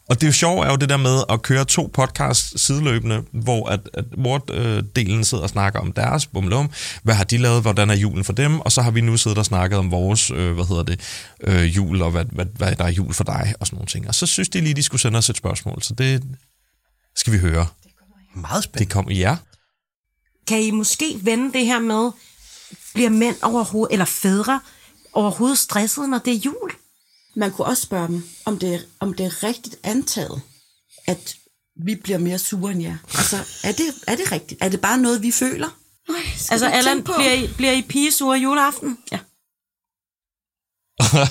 Og det er jo sjovt er jo det der med at køre to podcasts sideløbende, hvor at, at Mort-delen sidder og snakker om deres bumlum, hvad har de lavet, hvordan er julen for dem, og så har vi nu siddet og snakket om vores, øh, hvad hedder det, øh, jul, og hvad, hvad, hvad der er jul for dig, og sådan nogle ting. Og så synes de lige, de skulle sende os et spørgsmål, så det skal vi høre.
Meget spændende.
Det kom, ja.
Kan I måske vende det her med, bliver mænd overhovedet, eller fædre overhovedet stresset, når det er jul?
Man kunne også spørge dem, om det, er, om det er rigtigt antaget, at vi bliver mere sure end jer. Altså, er det, er det rigtigt? Er det bare noget, vi føler? Nej,
Altså, Allan, bliver I, bliver I pigesure juleaften?
Ja.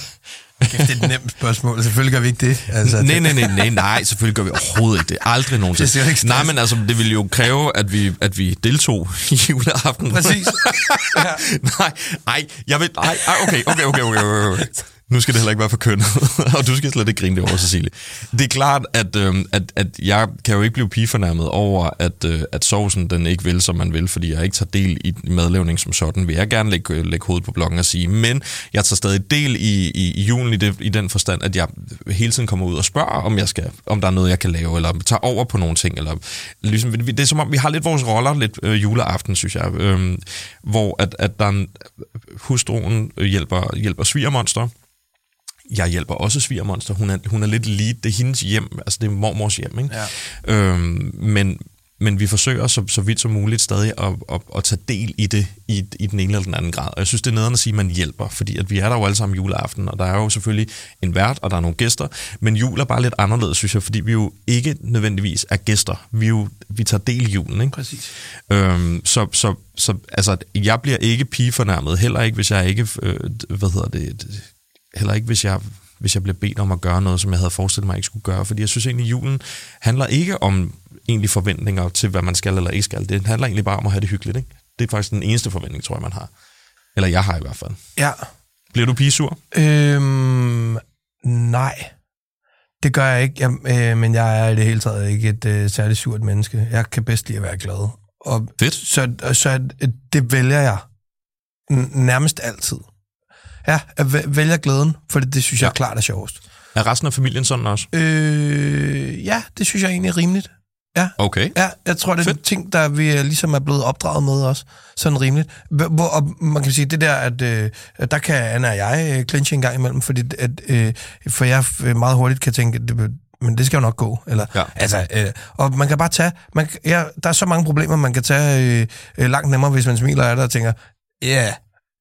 Kæft, det er et nemt spørgsmål. Selvfølgelig gør vi ikke det. Altså,
Nej, nej, nej, nej, nej, selvfølgelig gør vi overhovedet ikke det. Aldrig nogensinde.
Det ikke.
Nej, men altså, det ville jo kræve, at vi, at vi deltog i juleaften.
Præcis.
nej, nej, jeg vil... Nej, ej, okay, okay, okay, okay, okay, okay. Nu skal det heller ikke være for kønnet, og du skal slet ikke grine det over, Cecilie. Det er klart, at, øh, at, at jeg kan jo ikke blive pigefornærmet over, at, øh, at sovsen den ikke vil, som man vil, fordi jeg ikke tager del i madlavning som sådan, vil jeg gerne lægge, øh, lægge hovedet på blokken og sige. Men jeg tager stadig del i, i, i julen i, det, i den forstand, at jeg hele tiden kommer ud og spørger, om, jeg skal, om der er noget, jeg kan lave, eller tager over på nogle ting. Eller, ligesom, det er som om, vi har lidt vores roller lidt øh, juleaften, synes jeg, øh, hvor at, at der er en, hustruen øh, hjælper, hjælper svigermonster, jeg hjælper også svigermonster. Hun er, hun er lidt lead. Det er hendes hjem. Altså, det er mormors hjem, ikke? Ja. Øhm, men, men vi forsøger så, så vidt som muligt stadig at, at, at tage del i det i, i den ene eller den anden grad. Og jeg synes, det er nederen at sige, at man hjælper, fordi at vi er der jo alle sammen juleaften, og der er jo selvfølgelig en vært, og der er nogle gæster, men jul er bare lidt anderledes, synes jeg, fordi vi jo ikke nødvendigvis er gæster. Vi, jo, vi tager del i julen, ikke?
Præcis.
Øhm, så, så, så altså, jeg bliver ikke pigefornærmet, heller ikke, hvis jeg ikke, øh, hvad hedder det, heller ikke, hvis jeg, hvis jeg bliver bedt om at gøre noget, som jeg havde forestillet mig, jeg ikke skulle gøre. Fordi jeg synes egentlig, julen handler ikke om egentlig forventninger til, hvad man skal eller ikke skal. Det handler egentlig bare om at have det hyggeligt. Ikke? Det er faktisk den eneste forventning, tror jeg, man har. Eller jeg har i hvert fald.
Ja.
Bliver du pigesur?
Øhm, nej. Det gør jeg ikke, jeg, øh, men jeg er i det hele taget ikke et øh, særligt surt menneske. Jeg kan bedst lide at være glad. Og
Fedt.
Så, så det vælger jeg nærmest altid. Ja, jeg væ- vælger glæden, for det, det synes jeg
Ja.
klart er sjovest.
Er resten af familien sådan også?
Øh, ja, det synes jeg egentlig er rimeligt. Ja,
Okay.
Ja, jeg tror, det er en
Fedt.
ting, der vi øh, ligesom er blevet opdraget med også. Sådan rimeligt. Hvor, og man kan sige, det der, at øh, der kan Anna og jeg øh, clinche en gang imellem, fordi at, øh, for jeg øh, meget hurtigt kan tænke, det, men det skal jo nok gå. Eller,
Ja.
altså, øh, og man kan bare tage, man, ja, der er så mange problemer, man kan tage øh, øh, langt nemmere, hvis man smiler af det og tænker, ja, yeah.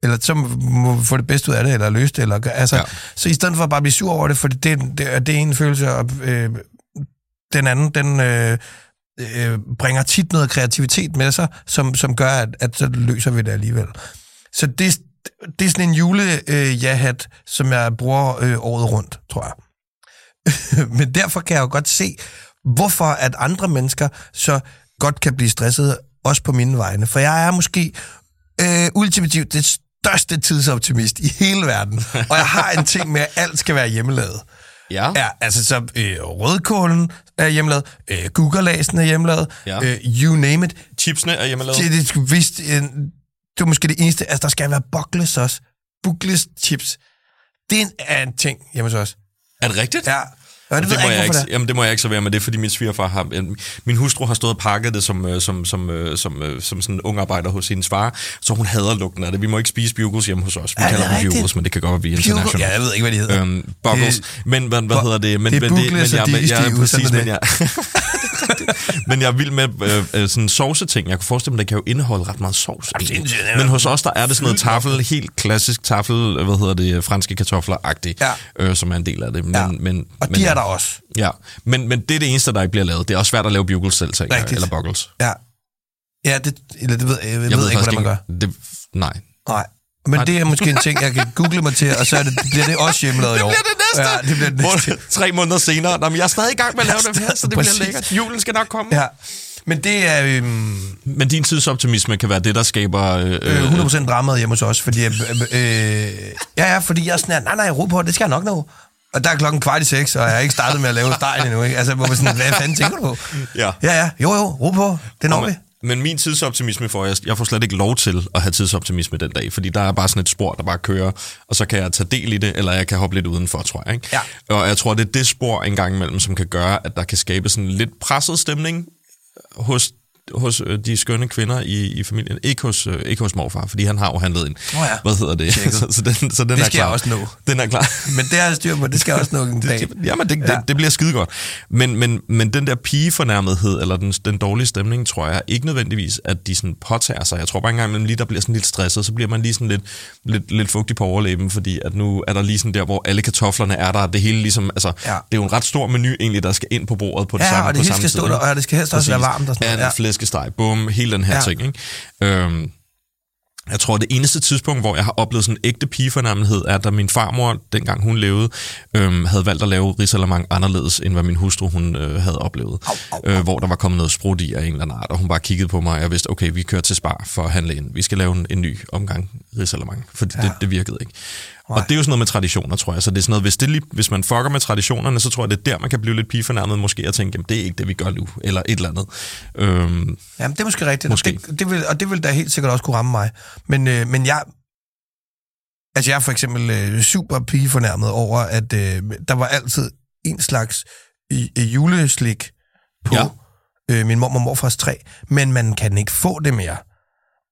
Eller så må få det bedste ud af det, eller løse det, eller, altså,
Ja.
så i stedet for at bare blive sur over det, for det, det, det, er- det en følelse, og øh, den anden, den, øh, øh, bringer tit noget kreativitet med sig, som, som gør, at, at så løser vi det alligevel. Så det, det er sådan en jule-ja-hat, som jeg bruger øh, året rundt, tror jeg. Men derfor kan jeg jo godt se, hvorfor at andre mennesker så godt kan blive stresset, også på mine vegne. For jeg er måske øh, ultimativt det største tidsoptimist i hele verden. Og jeg har en ting med, at alt skal være hjemmelavet.
Ja.
Ja, altså så øh, rødkålen er hjemmelavet, øh, guggalasen er hjemmelavet,
Ja.
øh, you name it.
Chipsene er hjemmelavet.
Det, det, vist, øh, det er måske det eneste, altså der skal være buckles også. Buckles chips. Det er en ting hjemme hos os.
Er det rigtigt?
Ja, og det,
det, må
jeg
jeg
ikke, det
jamen, det må jeg ikke servere, men det fordi min svigerfar har... Min hustru har stået og pakket det som, øh, som, som, øh, som, øh, som sådan en ung arbejder hos hendes far, så hun hader lugten af det. Vi må ikke spise bugles hjemme hos os. Vi
det
kalder dem
rigtigt?
bugles, men det kan godt være, vi er international.
Ja, jeg ved ikke, hvad de hedder.
Øhm, buggles.
Det-
men hvad, hvad hedder det? Men,
det er
men,
bugles,
men,
er
jeg, jeg,
stive,
præcis,
er
men jeg, men jeg er vild med øh, øh, sådan sovse-ting. Jeg kunne forestille mig, det kan jo indeholde ret meget sovs. Men hos os, der er det sådan noget tafel, helt klassisk tafel, hvad hedder det, franske kartofler-agtigt,
Ja.
øh, som er en del af det. Men,
Ja.
men,
Og
men,
de er der også.
Ja, men, men det er det eneste, der ikke bliver lavet. Det er også svært at lave bugles selv, eller buggles.
Ja. Ja, det, eller det ved, jeg, jeg,
Jeg
ved, ikke,
faktisk
hvordan man gør.
Det, nej.
Nej. Men det er måske en ting, jeg kan google mig til, og så er det, bliver det også hjemmelavet i år.
Det bliver det næste.
Ja, det bliver det næste.
Tre måneder senere. Nå, men jeg er stadig i gang med at lave det her, så det
Præcis.
bliver lækkert. Julen skal nok komme.
Ja. Men det er øhm,
Men din tidsoptimisme kan være det, der skaber... Øh,
øh, 100% dramaet hjemme hos os, fordi, øh, øh, ja, ja, fordi jeg er sådan, her, nej, nej, ro på, det skal jeg nok nå. Og der er klokken kvart i seks, og jeg har ikke startet med at lave stegen endnu, ikke? Altså, hvor man sådan, hvad fanden tænker du på?
Ja.
Ja, ja, jo, jo, ro på, det når vi.
Men min tidsoptimisme får jeg, jeg får slet ikke lov til at have tidsoptimisme den dag, fordi der er bare sådan et spor, der bare kører, og så kan jeg tage del i det, eller jeg kan hoppe lidt udenfor, tror jeg. Ikke?
Ja.
Og jeg tror, det er det spor en gang imellem, som kan gøre, at der kan skabe sådan en lidt presset stemning hos hos øh, de skønne kvinder i, i familien. Ikke hos, øh, ikke hos morfar, fordi han har jo handlet ind.
Nå ja.
Hvad hedder det? Så, så, den, så den
Det
er
skal
klar.
jeg også nå.
Den er klar.
Men det har jeg styr på, det skal jeg også nå en dag.
Jamen, det, ja. Det, det bliver skide godt. Men, men, men den der pigefornærmethed, eller den, den dårlige stemning, tror jeg ikke nødvendigvis, at de sådan påtager sig. Jeg tror bare engang, imellem lige der bliver sådan lidt stresset, så bliver man lige sådan lidt, lidt, lidt fugtig på overlæben, fordi at nu er der lige sådan der, hvor alle kartoflerne er der, det hele ligesom, altså, ja. Det er jo en ret stor menu egentlig, der skal ind på bordet på det
Ja,
samme
og det
på samme
skal
tid,
stå der, og det skal helst også være varmt og sådan noget. Ja.
Flæskesteg, bum, hele den her ja. Ting, ikke? Øhm, jeg tror, det eneste tidspunkt, hvor jeg har oplevet sådan en ægte pigefornærmethed, er, da min farmor, dengang hun levede, øhm, havde valgt at lave risalamang anderledes, end hvad min hustru hun øh, havde oplevet.
Au, au,
Øh, hvor der var kommet noget sprut i af en eller anden art, og hun bare kiggede på mig, og jeg vidste, okay, vi kører til Spar for at handle ind. Vi skal lave en, en ny omgang risalamang, for ja. det, det virkede ikke. Og
Nej.
det er jo sådan noget med traditioner, tror jeg. Så det er sådan noget, hvis, det lige, hvis man fucker med traditionerne, så tror jeg, det er der, man kan blive lidt pigefornærmet måske og tænke, jamen det er ikke det, vi gør nu, eller et eller andet. Øhm,
Jamen, det er måske rigtigt.
Måske.
Det, det vil, og det vil da helt sikkert også kunne ramme mig. Men, øh, men jeg... Altså, jeg er for eksempel øh, super pigefornærmet over, at øh, der var altid en slags øh, øh, juleslik på
Ja.
øh, min mormor og morfars træ, men man kan ikke få det mere.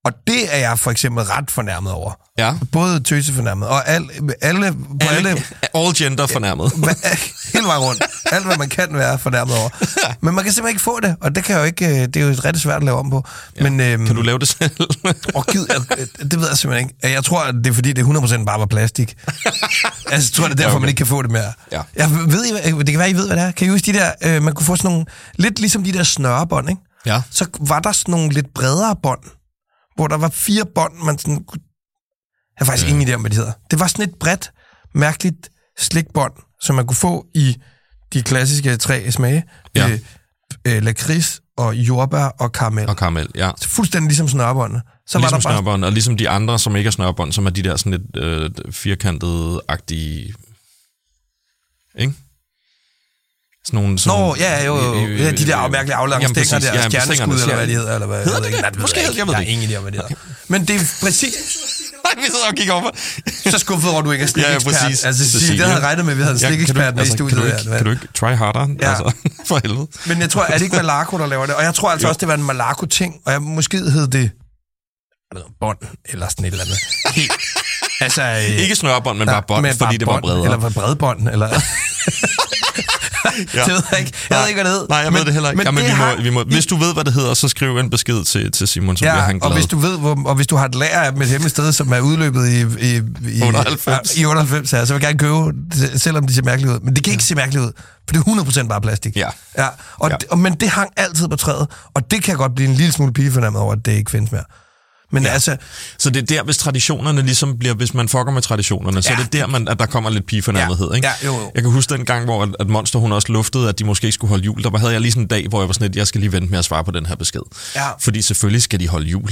Og det er jeg for eksempel ret fornærmet over.
ja.
Både tøsefornærmet, og al, alle, på alle,
Alle, all gender fornærmet.
Hele vejen rundt. Alt, hvad man kan være fornærmet over. Men man kan simpelthen ikke få det, og det, kan jo ikke, øh, det er jo rigtig svært at lave om på. Ja. Men, øhm,
Kan du lave det selv?
og gid, jeg, det ved jeg simpelthen ikke. Jeg tror, det er fordi, det 100% bare var plastik. altså, jeg tror, det er derfor,
Ja, okay.
man ikke kan få det mere.
Ja.
Jeg ved, det kan være, I ved, hvad det er. Kan I huske de der, øh, man kunne få sådan nogle, lidt ligesom de der snørebånd, ikke?
ja.
Så var der sådan nogle lidt bredere bånd, hvor der var fire bånd, man sådan. Jeg har faktisk
Øh.
ingen idé om, hvad de hedder. Det var sådan et bredt, mærkeligt slikbånd, som man kunne få i de klassiske tre smage.
Ja.
Øh, øh, lakrids og jordbær og karamel.
Og karamel, ja.
Så fuldstændig ligesom snørbåndene. Så
ligesom
var der bare...
snørbånd, og ligesom de andre, som ikke er snørbånd, som er de der sådan lidt øh, firkantede-agtige... Ikke? Sådan nogle... Sådan
Nå, ja, jo, jo.
øh,
Ja, de der
øh,
mærkelige aflange
jamen,
stænger
præcis.
der,
Ja,
stjerneskud, eller hvad de
ja.
hedder, eller hvad?
Hedder det
ikke.
det?
Nej, det
Måske hedder- jeg ved
Jeg har
det ikke.
ingen idé om, hvad det hedder. Men det er præcis...
Nej, vi sidder og kigger over.
Så skuffet over, at du ikke er
Ja, ja,
slikekspert.
præcis.
Altså,
Cecilie.
det havde jeg regnet med, at vi havde en
Ja,
slikekspert med i
altså,
studiet.
Kan du, ikke, kan du ikke try harder?
Ja.
Altså, for helvede.
Men jeg tror, er det ikke Malaco, der laver det? Og jeg tror altså
Jo.
også, det var en Malaco-ting, og jeg, måske hed det bånd, eller sådan et eller andet. Helt. Altså, øh,
Ikke snørbånd, men bare bånd, fordi
bare
det var bredere.
Eller bredbånd, eller... ja. Det ved jeg ikke. Jeg
Nej.
ved ikke, hvad det hed.
Nej, jeg
men,
ved det heller ikke.
Men
Jamen,
det
vi
har,
må, vi må, hvis du ved, hvad det hedder, så skriv en besked til, til Simon, så bliver
Ja,
han glad.
og hvis du ved, hvor, og hvis du har et lager af dem et hemmeligt sted, som er udløbet i, i, i
98.
i 98 her, så vil jeg gerne købe, det, selvom de ser mærkeligt ud. Men det kan ikke se mærkeligt ud, for det er 100% bare plastik.
Ja.
ja, og,
Ja.
ja. Og, men det hang altid på træet, og det kan godt blive en lille smule pigefornærmet over, at det ikke findes mere. Men ja. altså,
Så det er der, hvis traditionerne ligesom bliver, hvis man fucker med traditionerne, så
Ja.
er det der, man, at der kommer lidt pigefornærmethed,
Ja.
ikke?
Ja, jo, jo.
Jeg kan huske den gang, hvor at, at Monster hun også luftede, at de måske ikke skulle holde jul. Der havde jeg lige sådan en dag, hvor jeg var sådan lidt, jeg skal lige vente med at svare på den her besked.
Ja.
Fordi selvfølgelig skal de holde jul.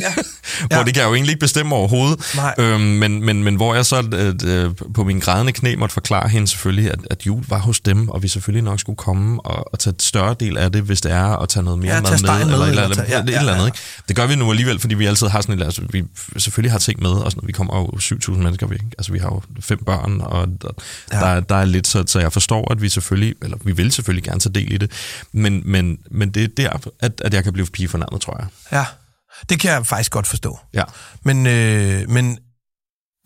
Ja.
hvor
Ja.
det kan jeg jo egentlig ikke bestemme overhovedet.
Nej.
Øhm, men, men, men hvor jeg så øh, øh, på min grædende knæ måtte forklare hende selvfølgelig, at, at jul var hos dem, og vi selvfølgelig nok skulle komme og, og tage et større del af det, hvis det er, og tage noget mere
Ja,
mad med,
med,
eller, eller,
eller
eller,
tage- ja,
et
ja,
eller andet. Ikke? Det gør vi nu alligevel, fordi vi altid har sådan et, altså, vi selvfølgelig har ting med, og sådan, vi kommer jo 7.000 mennesker væk. Altså, vi har jo fem børn, og der,
ja.
der, der er lidt, så, så jeg forstår, at vi selvfølgelig, eller vi vil selvfølgelig gerne tage del i det, men, men, men det er der, at, at jeg kan blive pige fornærmet, tror jeg.
ja, det kan jeg faktisk godt forstå.
Ja.
Men, øh, men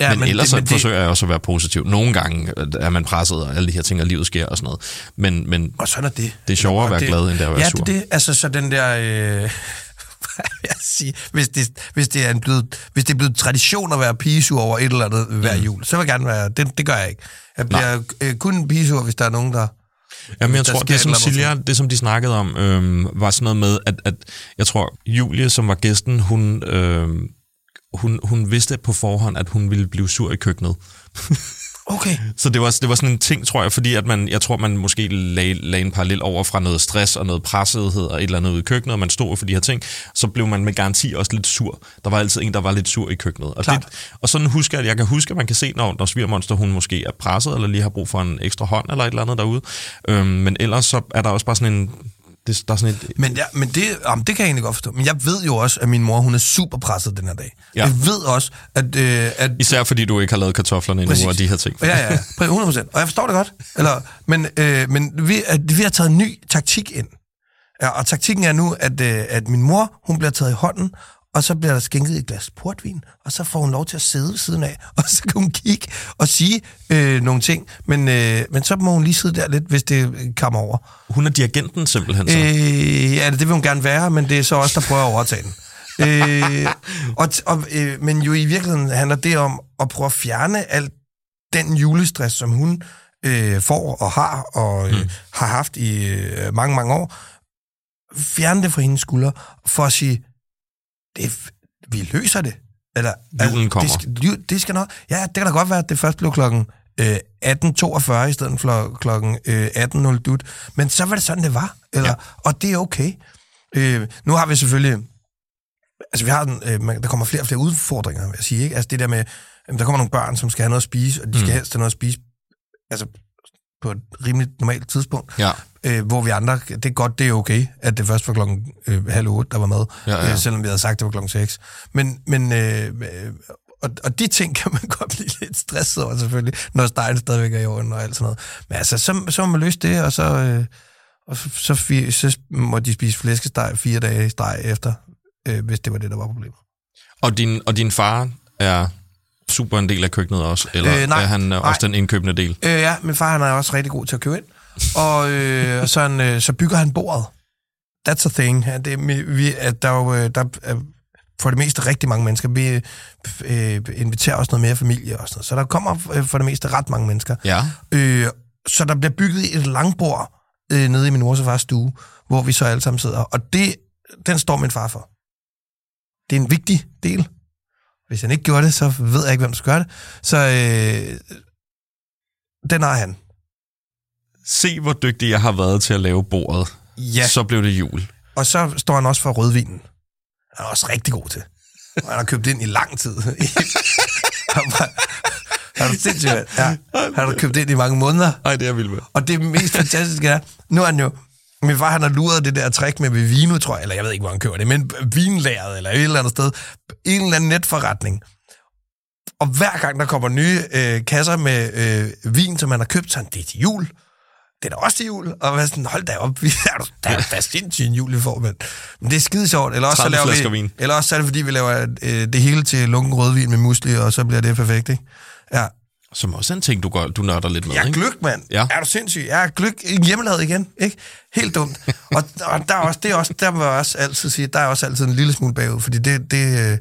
Ja, men, men ellers
det,
det, forsøger jeg også at være positiv. Nogle gange er man presset, og alle de her ting, og livet sker og sådan noget. Men, men
Og sådan er det.
det er sjovere at være
det,
glad, end det at være
ja,
sur.
det, er det, altså så den der... Øh, jeg sige, hvis det, hvis, det er en blevet, hvis det er blevet tradition at være pigesur over et eller andet hver jul, så vil jeg gerne være... Det, det gør jeg ikke. Jeg bliver øh, kun pigesur, hvis der er nogen, der...
Jamen, jeg tror, det
et
som, Silja, det som de snakkede om, øhm, var sådan noget med, at, at jeg tror, Julie, som var gæsten, hun, øhm, hun, hun vidste på forhånd, at hun ville blive sur i køkkenet.
Okay.
Så det var, det var sådan en ting, tror jeg, fordi at man, jeg tror, man måske lagde, lagde en parallel over fra noget stress og noget pressethed og et eller andet ude i køkkenet, og man stod for de her ting, så blev man med garanti også lidt sur. Der var altid en, der var lidt sur i køkkenet. Og,
Klart.
det, og sådan husker jeg, at jeg kan huske, at man kan se, når, når svigermonster, hun måske er presset, eller lige har brug for en ekstra hånd, eller et eller andet derude. Øhm, men ellers så er der også bare sådan en... Det, der er sådan et,
Men, ja, men det, jamen, det kan jeg egentlig godt forstå. Men jeg ved jo også, at min mor, hun er super presset den her dag.
Ja.
Jeg ved også, at... Øh, at
især fordi du ikke har lavet kartoflerne endnu,
Præcis.
og de her ting.
Ja, ja, ja. 100 procent. Og jeg forstår det godt. Eller, men øh, men vi, at vi har taget en ny taktik ind. Ja, og taktikken er nu, at, øh, at min mor, hun bliver taget i hånden, og så bliver der skænket et glas portvin, og så får hun lov til at sidde ved siden af, og så kan hun kigge og sige øh, nogle ting. Men, øh, men så må hun lige sidde der lidt, hvis det øh, kommer over.
Hun er dirigenten simpelthen så.
Øh, ja, det vil hun gerne være, men det er så også der prøver at overtage den. øh, og, og, øh, men jo i virkeligheden handler det om at prøve at fjerne alt den julestress, som hun øh, får og har og øh, mm. har haft i øh, mange, mange år. Fjerne det fra hendes skuldre for at sige, det, vi løser det. Eller,
Julen kommer.
Det skal, det skal nok. Ja, det kan da godt være, at det først blev klokken øh, 18.42 i stedet for klokken øh, 18.00 dut. Men så var det sådan, det var. Eller, ja. Og det er okay. Øh, nu har vi selvfølgelig... Altså, vi har den, øh, man- der kommer flere og flere udfordringer, vil jeg sige. Ikke? Altså, det der med, jamen, der kommer nogle børn, som skal have noget at spise, og de skal
Mm.
helst have noget at spise altså, på et rimeligt normalt tidspunkt.
Ja.
Øh, hvor vi andre, det er godt, det er okay, at det først var klokken øh, halv otte, der var mad,
Ja, ja.
Øh, selvom vi havde sagt, det var klokken seks. Men, men øh, øh, og, og de ting kan man godt blive lidt stresset over, selvfølgelig, når stegen stadigvæk er i orden og alt sådan noget. Men altså, så, så må man løse det, og så, øh, og så, så, fi- så må de spise flæskesteg fire dage i streg efter, øh, hvis det var det, der var problemet.
Og din, og din far er super en del af køkkenet også? Eller
Øh, nej,
er han
nej.
også den indkøbende del?
Øh, ja, min far han er også rigtig god til at købe ind. Og øh, så, han, øh, så bygger han bordet. That's a thing. Ja, det, vi, at der, er jo, øh, der er for det meste rigtig mange mennesker. Vi øh, inviterer også noget mere familie og sådan noget. Så der kommer øh, for det meste ret mange mennesker.
Ja.
Øh, så der bliver bygget et langbord øh, nede i min mors og fars stue, hvor vi så alle sammen sidder. Og det, den står min far for. Det er en vigtig del. Hvis han ikke gjorde det, så ved jeg ikke, hvem der skal gøre det. Så øh, den har han.
Se, hvor dygtig jeg har været til at lave bordet.
Ja.
Så blev det jul.
Og så står han også for rødvinen. Han er også rigtig god til. Og han har købt ind i lang tid. han var, han er sindssygt, ja. Han har købt ind i mange måneder.
Ej, det er jeg vild med.
Og det mest fantastiske er, nu er han jo, min far han har luret det der trick med Vivino, tror jeg, eller jeg ved ikke, hvor han køber det, men vinlæret eller et eller andet sted, en eller anden netforretning. Og hver gang der kommer nye øh, kasser med øh, vin, som han har købt, så han, det er til jul. Det er da også til jul. Og hvad sådan, hold da op, vi er du- der er da sindssygt en jul, vi får, men, men det er skide sjovt. Eller også, så
30
laver vi,
vin.
eller også så er det, fordi vi laver øh, det hele til lunken rødvin med musli, og så bliver det perfekt, ikke? Ja.
Som også er en ting, du, går, du nørder lidt med,
Jeg er
ikke?
gløk, mand.
Ja.
Er du sindssyg? Jeg er gløk hjemmelavet igen, ikke? Helt dumt. og, og der, er også, det er også, der må jeg også altid sige, der er også altid en lille smule bagud, fordi det, det, øh,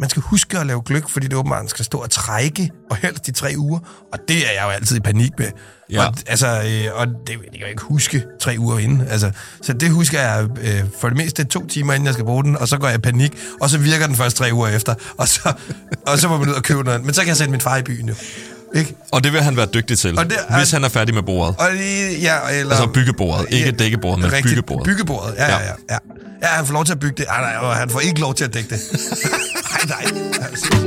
man skal huske at lave gløk, fordi det åbenbart skal stå og trække, og helst de tre uger, og det er jeg jo altid i panik med.
Ja.
Og, altså, øh, og det, det kan jeg ikke huske tre uger inden. Altså, så det husker jeg øh, for det meste to timer, inden jeg skal bruge den, og så går jeg i panik, og så virker den først tre uger efter, og så, og så må man ud og købe noget. Men så kan jeg sætte min far i byen jo. Ikke?
Og det vil han være dygtig til,
Og det er-
hvis han er færdig med bordet.
Og lige, ja, eller...
Altså byggebordet. Ikke dækkebordet, men
Rigtigt,
byggebordet.
Byggebordet, ja, ja,
Ja.
ja. ja. Ja, han får lov til at bygge det. Ah, nej, han får ikke lov til at dække det. nej, nej. Altså.